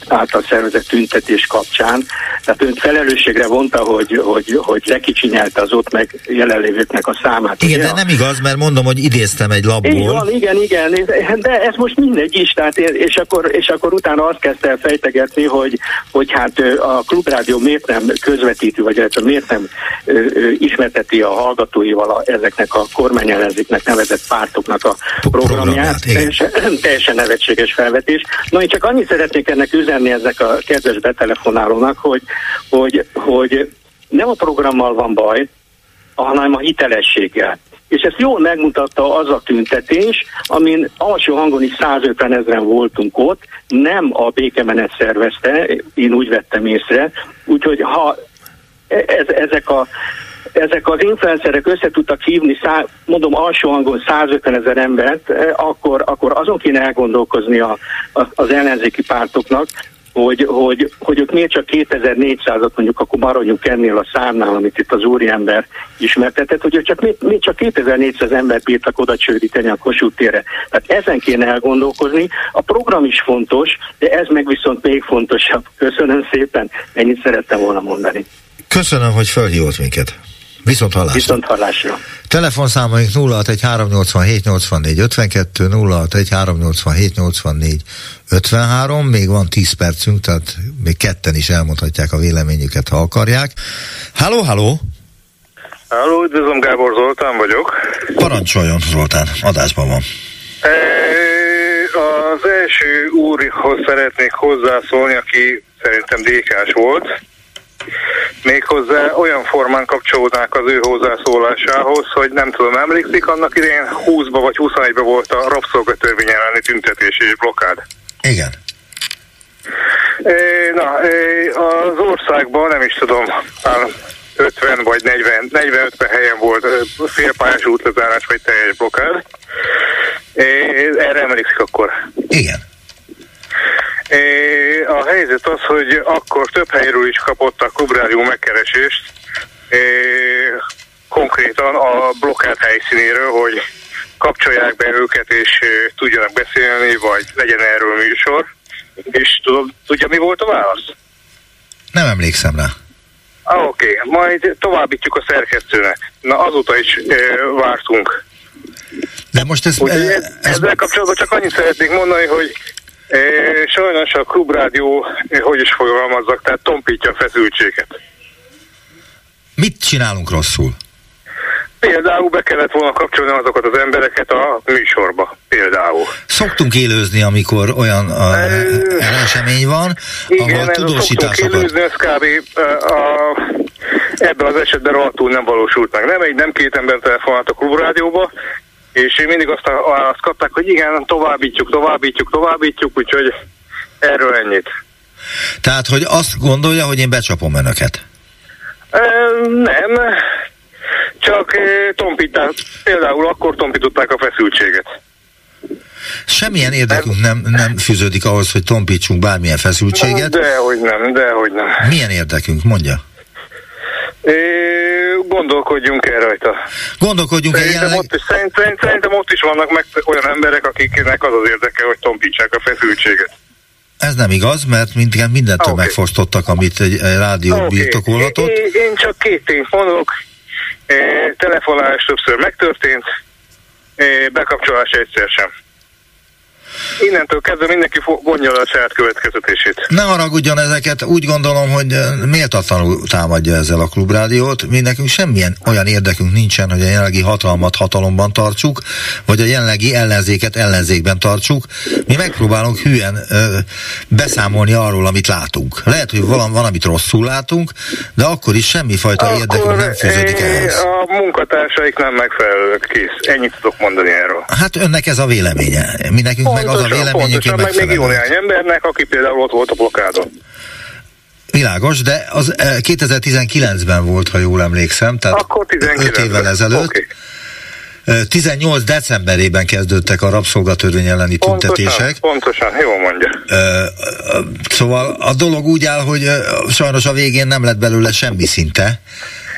által szervezett tüntetés kapcsán. Tehát ön felelősségre vonta, hogy, hogy, hogy lekicsinyelte az ott meg jelenlévőknek a számát. Igen, ugye? de nem igaz, mert mondom, hogy idéztem egy labból. Így van, igen, igen, de ez most mindegy is, tehát és akkor, és akkor utána azt kezdte el fejtegetni, hogy, hogy hát a klubrádió miért nem közvetítő, vagy miért nem ismerteti a hallgatóival a, ezeknek a kormányellenzéknek nevezett pártoknak a programját. Teljesen, teljesen nevetséges felvetés. Na, én csak annyit szeretnék ennek üzenni ezek a kedves betelefonálónak, hogy, hogy, hogy nem a programmal van baj, hanem a hitelességgel. És ezt jól megmutatta az a tüntetés, amin alsó hangon is 150 ezeren voltunk ott, nem a békemenet szervezte, én úgy vettem észre, úgyhogy ha ez, ezek a ezek az influencerek össze tudtak hívni, szá, mondom alsó hangon 150 ezer embert, akkor, akkor azon kéne elgondolkozni a, a, az ellenzéki pártoknak, hogy, hogy, hogy ők miért csak 2400-at mondjuk akkor maradjunk ennél a számnál, amit itt az úriember ismertetett, hogy ők csak, miért, miért csak 2400 ember bírtak oda csődíteni a Kossuth térre. Tehát ezen kéne elgondolkozni. A program is fontos, de ez meg viszont még fontosabb. Köszönöm szépen, ennyit szerettem volna mondani. Köszönöm, hogy felhívott minket. Viszont hallásra. Viszont hallásra. Telefonszámaink 061387 84 52, 061387 84 53, még van 10 percünk, tehát még ketten is elmondhatják a véleményüket, ha akarják. Halló, halló! Halló, üdvözlöm, Gábor Zoltán vagyok. Parancsoljon, Zoltán, adásban van. E, az első úrhoz szeretnék hozzászólni, aki szerintem DK-s volt méghozzá olyan formán kapcsolódnák az ő hozzászólásához, hogy nem tudom, emlékszik, annak idején 20-ba vagy 21-ba volt a rabszolgatörvény elleni tüntetés és blokkád. Igen. Na, az országban nem is tudom, 50 vagy 40, 45 helyen volt félpályás útlezárás vagy teljes blokkád. Erre emlékszik akkor? Igen. A helyzet az, hogy akkor több helyről is kapott a klubrádió megkeresést, konkrétan a blokkád helyszínéről, hogy kapcsolják be őket és tudjanak beszélni, vagy legyen erről műsor. És tudom, tudja mi volt a válasz? Nem emlékszem rá. Ah, Oké, okay. majd továbbítjuk a szerkesztőnek. Na azóta is e, vártunk. De most ez, ez, ez... Ezzel kapcsolatban csak annyit szeretnék mondani, hogy sajnos a klubrádió, hogy is fogalmazzak, tehát tompítja a feszültséget. Mit csinálunk rosszul? Például be kellett volna kapcsolni azokat az embereket a műsorba, például. Szoktunk élőzni, amikor olyan a, esemény van, Igen, ahol tudósításokat... Igen, élőzni, ez kb. A, ebben az esetben rohadtul nem valósult meg. Nem egy, nem két ember telefonált a klubrádióba, és mindig azt, a, azt kapták, hogy igen, továbbítjuk, továbbítjuk, továbbítjuk, úgyhogy erről ennyit. Tehát, hogy azt gondolja, hogy én becsapom önöket? E, nem, csak tompítás, például akkor tompították a feszültséget. Semmilyen érdekünk nem, nem fűződik ahhoz, hogy tompítsunk bármilyen feszültséget. Dehogy nem, dehogy nem. Milyen érdekünk, mondja? Gondolkodjunk el rajta. Gondolkodjunk szerintem el jelenleg... ott, szerintem, szerintem ott is vannak meg olyan emberek, akiknek az az érdeke, hogy tompítsák a feszültséget. Ez nem igaz, mert mindent, mindentől okay. megfosztottak, amit egy, egy rádió okay. birtokolhatott. Én, én csak két tényt mondok. E, telefonálás többször megtörtént, e, bekapcsolás egyszer sem. Innentől kezdve mindenki vonja a saját következetését. Ne haragudjon ezeket, úgy gondolom, hogy méltatlanul támadja ezzel a klubrádiót. Mi nekünk semmilyen olyan érdekünk nincsen, hogy a jelenlegi hatalmat hatalomban tartsuk, vagy a jelenlegi ellenzéket ellenzékben tartsuk. Mi megpróbálunk hülyen ö, beszámolni arról, amit látunk. Lehet, hogy van, van, amit rosszul látunk, de akkor is semmifajta akkor érdekünk nem fűződik ehhez. A munkatársaik nem megfelelők, kész. Ennyit tudok mondani erről. Hát önnek ez a véleménye. Mi nekünk meg az a véleményünk, pontosan, meg még jó néhány embernek, aki például ott volt a blokádon. Világos, de az 2019-ben volt, ha jól emlékszem, tehát Akkor 5 évvel ezelőtt. Okay. 18 decemberében kezdődtek a rabszolgatörvény elleni tüntetések. Pontosan, pontosan, jól mondja. Szóval a dolog úgy áll, hogy sajnos a végén nem lett belőle semmi szinte.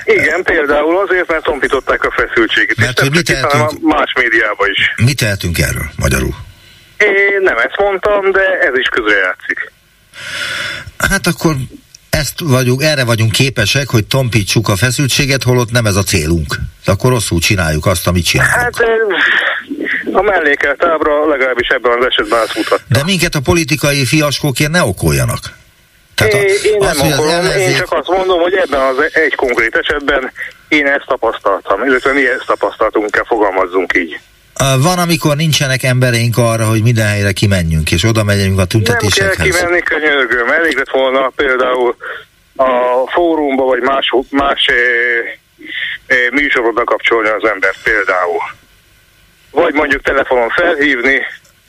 Igen, például azért, mert tompították a feszültséget. Mert hogy mit tehetünk, más médiában is. Mit tehetünk erről, magyarul? Én nem ezt mondtam, de ez is közrejátszik. Hát akkor ezt vagyunk, erre vagyunk képesek, hogy tompítsuk a feszültséget, holott nem ez a célunk. De akkor rosszul csináljuk azt, amit csinálunk. Hát a mellékelt ábra legalábbis ebben az esetben azt mutat. De minket a politikai fiaskókért ne okoljanak. Tehát a, én, én nem az, okolom, ellenzék... én csak azt mondom, hogy ebben az egy konkrét esetben én ezt tapasztaltam, illetve mi ezt tapasztaltunk, kell fogalmazzunk így. Van, amikor nincsenek embereink arra, hogy minden helyre kimenjünk, és oda megyünk a tüntetésekhez. Nem kell kimenni, könyörgöm. Elég lett volna például a fórumba, vagy más, más e, e, műsorokba kapcsolni az ember például. Vagy mondjuk telefonon felhívni.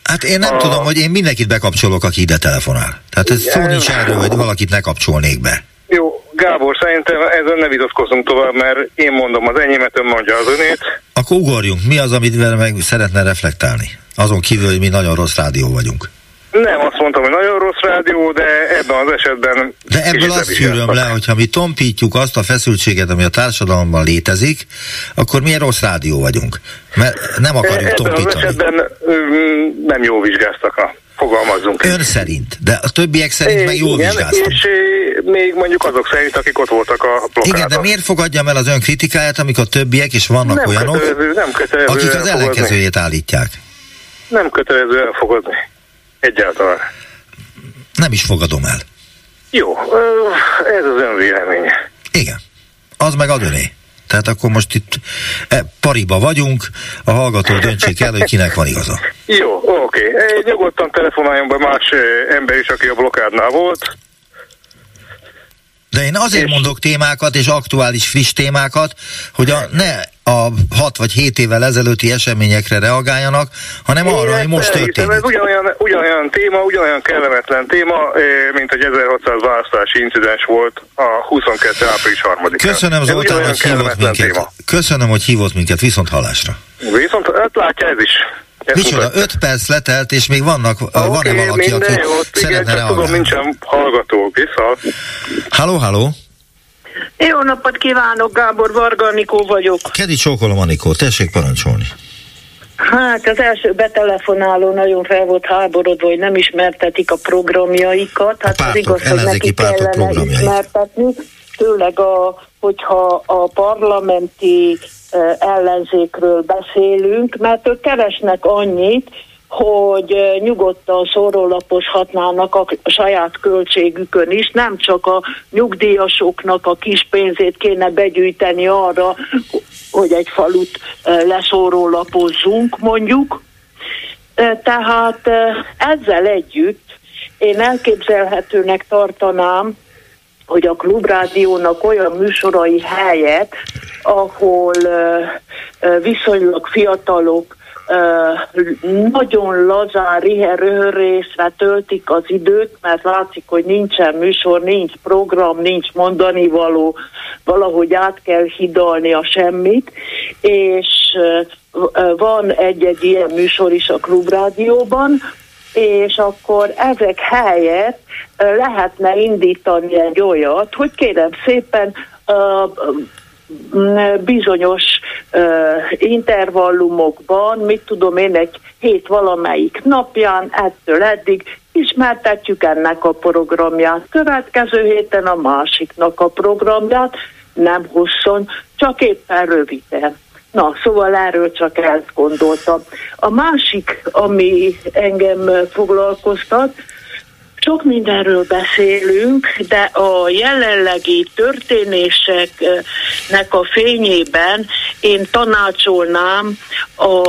Hát én nem a... tudom, hogy én mindenkit bekapcsolok, aki ide telefonál. Tehát ez szó nincs erről, hogy valakit ne kapcsolnék be. Jó, Gábor, szerintem ezen ne vitatkozzunk tovább, mert én mondom az enyémet, ön mondja az önét. Akkor ugorjunk. Mi az, amit meg szeretne reflektálni? Azon kívül, hogy mi nagyon rossz rádió vagyunk. Nem azt mondtam, hogy nagyon rossz rádió, de ebben az esetben... De ebből azt szűröm le, hogyha mi tompítjuk azt a feszültséget, ami a társadalomban létezik, akkor milyen rossz rádió vagyunk. Mert nem akarjuk ebben tompítani. Ebben az esetben nem jó vizsgáztak a fogalmazzunk. Ön szerint, de a többiek szerint é, meg jól igen, vizsgáztunk. És még mondjuk azok szerint, akik ott voltak a blokkádon. Igen, de miért fogadjam el az ön kritikáját, amik a többiek, és vannak nem olyanok, kötelező, nem kötelező akik az ellenkezőjét állítják? Nem kötelező elfogadni. Egyáltalán. Nem is fogadom el. Jó, ez az ön véleménye. Igen. Az meg ad öné. Tehát akkor most itt e, pariba vagyunk, a hallgató döntsék el, hogy kinek van igaza. Jó, oké. Okay. Nyugodtan telefonáljon be más ember is, aki a blokádnál volt. De én azért és... mondok témákat és aktuális friss témákat, hogy a, ne a 6 vagy 7 évvel ezelőtti eseményekre reagáljanak, hanem Én arra, hogy most történik. Ez ugyanolyan, ugyanolyan téma, ugyanolyan kellemetlen téma, mint egy 1600 választási incidens volt a 22. április 3 Köszönöm Zoltán, hogy hívott minket. Téma. Köszönöm, hogy hívott minket. Viszont hallásra. Viszont, hát látja ez is. Micsoda, 5 perc letelt, és még vannak, okay, van-e valaki, aki jó, szeretne reagálni? Tudom, nincsen hallgató, vissza. Halló, halló. Jó napot kívánok, Gábor Varga Anikó vagyok. Kedi csókolom, Anikó, tessék parancsolni. Hát az első betelefonáló nagyon fel volt háborodva, hogy nem ismertetik a programjaikat. Hát a pártok, az igaz, hogy neki kellene ismertetni. Főleg, a, hogyha a parlamenti ellenzékről beszélünk, mert ők keresnek annyit, hogy nyugodtan szórólapozhatnának a saját költségükön is, nem csak a nyugdíjasoknak a kis pénzét kéne begyűjteni arra, hogy egy falut leszórólapozzunk mondjuk. Tehát ezzel együtt én elképzelhetőnek tartanám, hogy a klubrádiónak olyan műsorai helyet, ahol viszonylag fiatalok nagyon lazán, riherőrészre töltik az időt, mert látszik, hogy nincsen műsor, nincs program, nincs mondani való, valahogy át kell hidalni a semmit, és van egy-egy ilyen műsor is a klubrádióban, és akkor ezek helyett lehetne indítani egy olyat, hogy kérem szépen bizonyos uh, intervallumokban, mit tudom én, egy hét valamelyik napján, ettől eddig ismertetjük ennek a programját, következő héten a másiknak a programját, nem hosszon, csak éppen röviden. Na, szóval erről csak ezt gondoltam. A másik, ami engem foglalkoztat, sok mindenről beszélünk, de a jelenlegi történéseknek a fényében én tanácsolnám a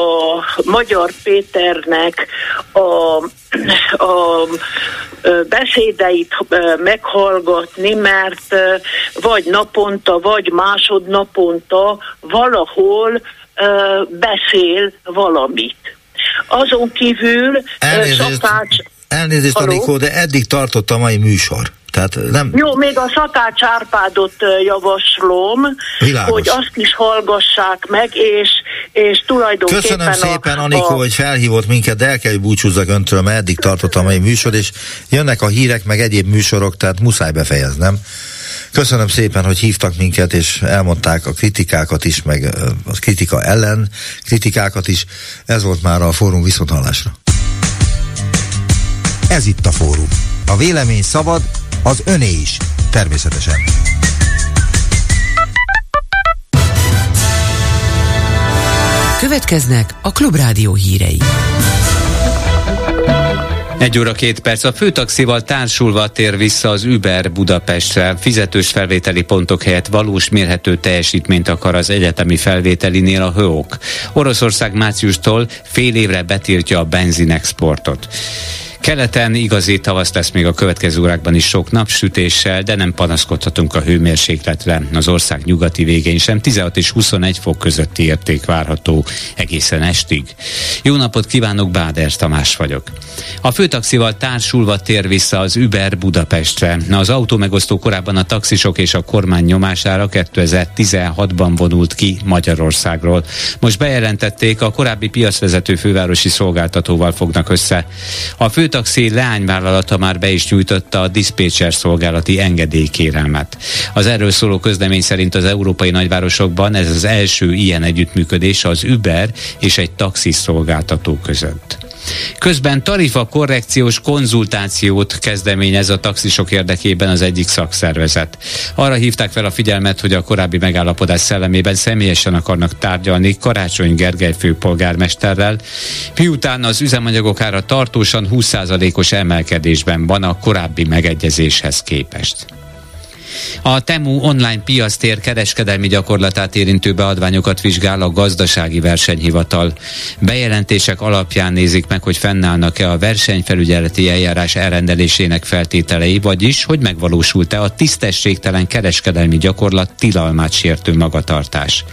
Magyar Péternek a, a beszédeit meghallgatni, mert vagy naponta, vagy másodnaponta valahol beszél valamit. Azon kívül Elnézést. Szakács Elnézést, Haló? Anikó, de eddig tartott a mai műsor. Tehát nem... Jó, még a Szakács Árpádot javaslom, Világos. hogy azt is hallgassák meg, és, és tulajdonképpen... Köszönöm szépen, a, Anikó, a... hogy felhívott minket, de el kell, hogy búcsúzzak öntől, mert eddig tartott a mai műsor, és jönnek a hírek, meg egyéb műsorok, tehát muszáj befejeznem. Köszönöm szépen, hogy hívtak minket, és elmondták a kritikákat is, meg a kritika ellen kritikákat is. Ez volt már a fórum viszonthallásra. Ez itt a fórum. A vélemény szabad, az öné is. Természetesen. Következnek a Klubrádió hírei. Egy óra két perc. A főtaxival társulva tér vissza az Uber Budapestre. Fizetős felvételi pontok helyett valós mérhető teljesítményt akar az egyetemi felvételinél a HÖOK. Oroszország márciustól fél évre betiltja a benzinexportot. Keleten igazi tavasz lesz még a következő órákban is sok napsütéssel, de nem panaszkodhatunk a hőmérsékletre. Az ország nyugati végén sem 16 és 21 fok közötti érték várható egészen estig. Jó napot kívánok, Báder Tamás vagyok. A főtaxival társulva tér vissza az Uber Budapestre. Az autómegosztó korábban a taxisok és a kormány nyomására 2016-ban vonult ki Magyarországról. Most bejelentették, a korábbi piacvezető fővárosi szolgáltatóval fognak össze. A fő főtaxi leányvállalata már be is nyújtotta a diszpécser szolgálati engedélykérelmet. Az erről szóló közlemény szerint az európai nagyvárosokban ez az első ilyen együttműködés az Uber és egy taxis szolgáltató között. Közben tarifa korrekciós konzultációt kezdeményez a taxisok érdekében az egyik szakszervezet. Arra hívták fel a figyelmet, hogy a korábbi megállapodás szellemében személyesen akarnak tárgyalni Karácsony Gergely főpolgármesterrel, miután az üzemanyagok ára tartósan 20%-os emelkedésben van a korábbi megegyezéshez képest. A Temu online piasztér kereskedelmi gyakorlatát érintő beadványokat vizsgál a gazdasági versenyhivatal. Bejelentések alapján nézik meg, hogy fennállnak-e a versenyfelügyeleti eljárás elrendelésének feltételei, vagyis, hogy megvalósult-e a tisztességtelen kereskedelmi gyakorlat tilalmát sértő magatartás.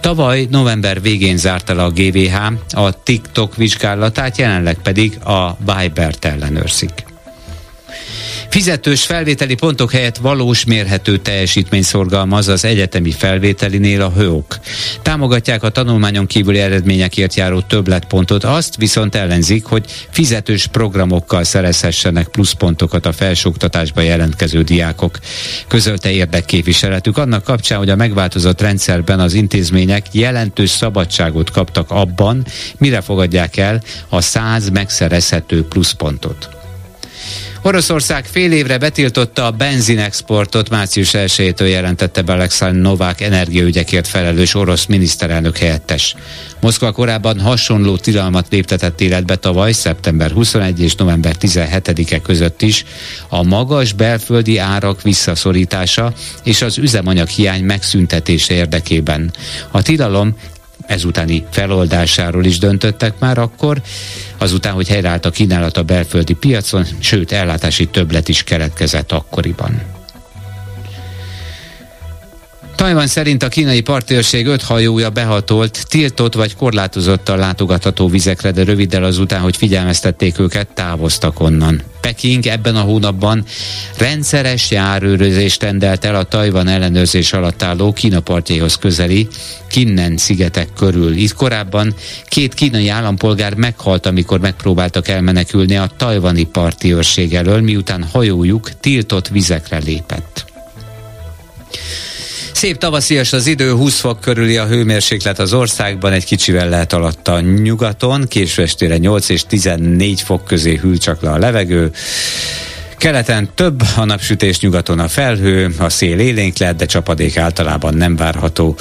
Tavaly november végén zárta le a GVH a TikTok vizsgálatát, jelenleg pedig a Viber-t ellenőrzik. Fizetős felvételi pontok helyett valós mérhető teljesítmény szorgalmaz az egyetemi felvételinél a HÖOK. Támogatják a tanulmányon kívüli eredményekért járó többletpontot, azt viszont ellenzik, hogy fizetős programokkal szerezhessenek pluszpontokat a felsőoktatásba jelentkező diákok. Közölte érdekképviseletük annak kapcsán, hogy a megváltozott rendszerben az intézmények jelentős szabadságot kaptak abban, mire fogadják el a 100 megszerezhető pluszpontot. Oroszország fél évre betiltotta a benzinexportot, március 1-től jelentette be Alexander Novák energiaügyekért felelős orosz miniszterelnök helyettes. Moszkva korábban hasonló tilalmat léptetett életbe tavaly, szeptember 21 és november 17-e között is a magas belföldi árak visszaszorítása és az üzemanyag hiány megszüntetése érdekében. A tilalom ezutáni feloldásáról is döntöttek már akkor, azután, hogy helyreállt a kínálat a belföldi piacon, sőt ellátási többlet is keletkezett akkoriban. Tajvan szerint a kínai partőrség öt hajója behatolt, tiltott vagy korlátozottan látogatható vizekre, de röviddel azután, hogy figyelmeztették őket, távoztak onnan. Peking ebben a hónapban rendszeres járőrözést rendelt el a Tajvan ellenőrzés alatt álló Kína partjaihoz közeli Kinnen szigetek körül. Itt korábban két kínai állampolgár meghalt, amikor megpróbáltak elmenekülni a tajvani parti elől, miután hajójuk tiltott vizekre lépett. Szép tavaszias az idő, 20 fok körüli a hőmérséklet az országban, egy kicsivel lehet a nyugaton, késő estére 8 és 14 fok közé hűl csak le a levegő. Keleten több, a napsütés nyugaton a felhő, a szél élénk lehet, de csapadék általában nem várható.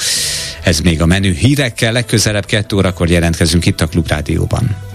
Ez még a menü hírekkel, legközelebb 2 órakor jelentkezünk itt a Klubrádióban.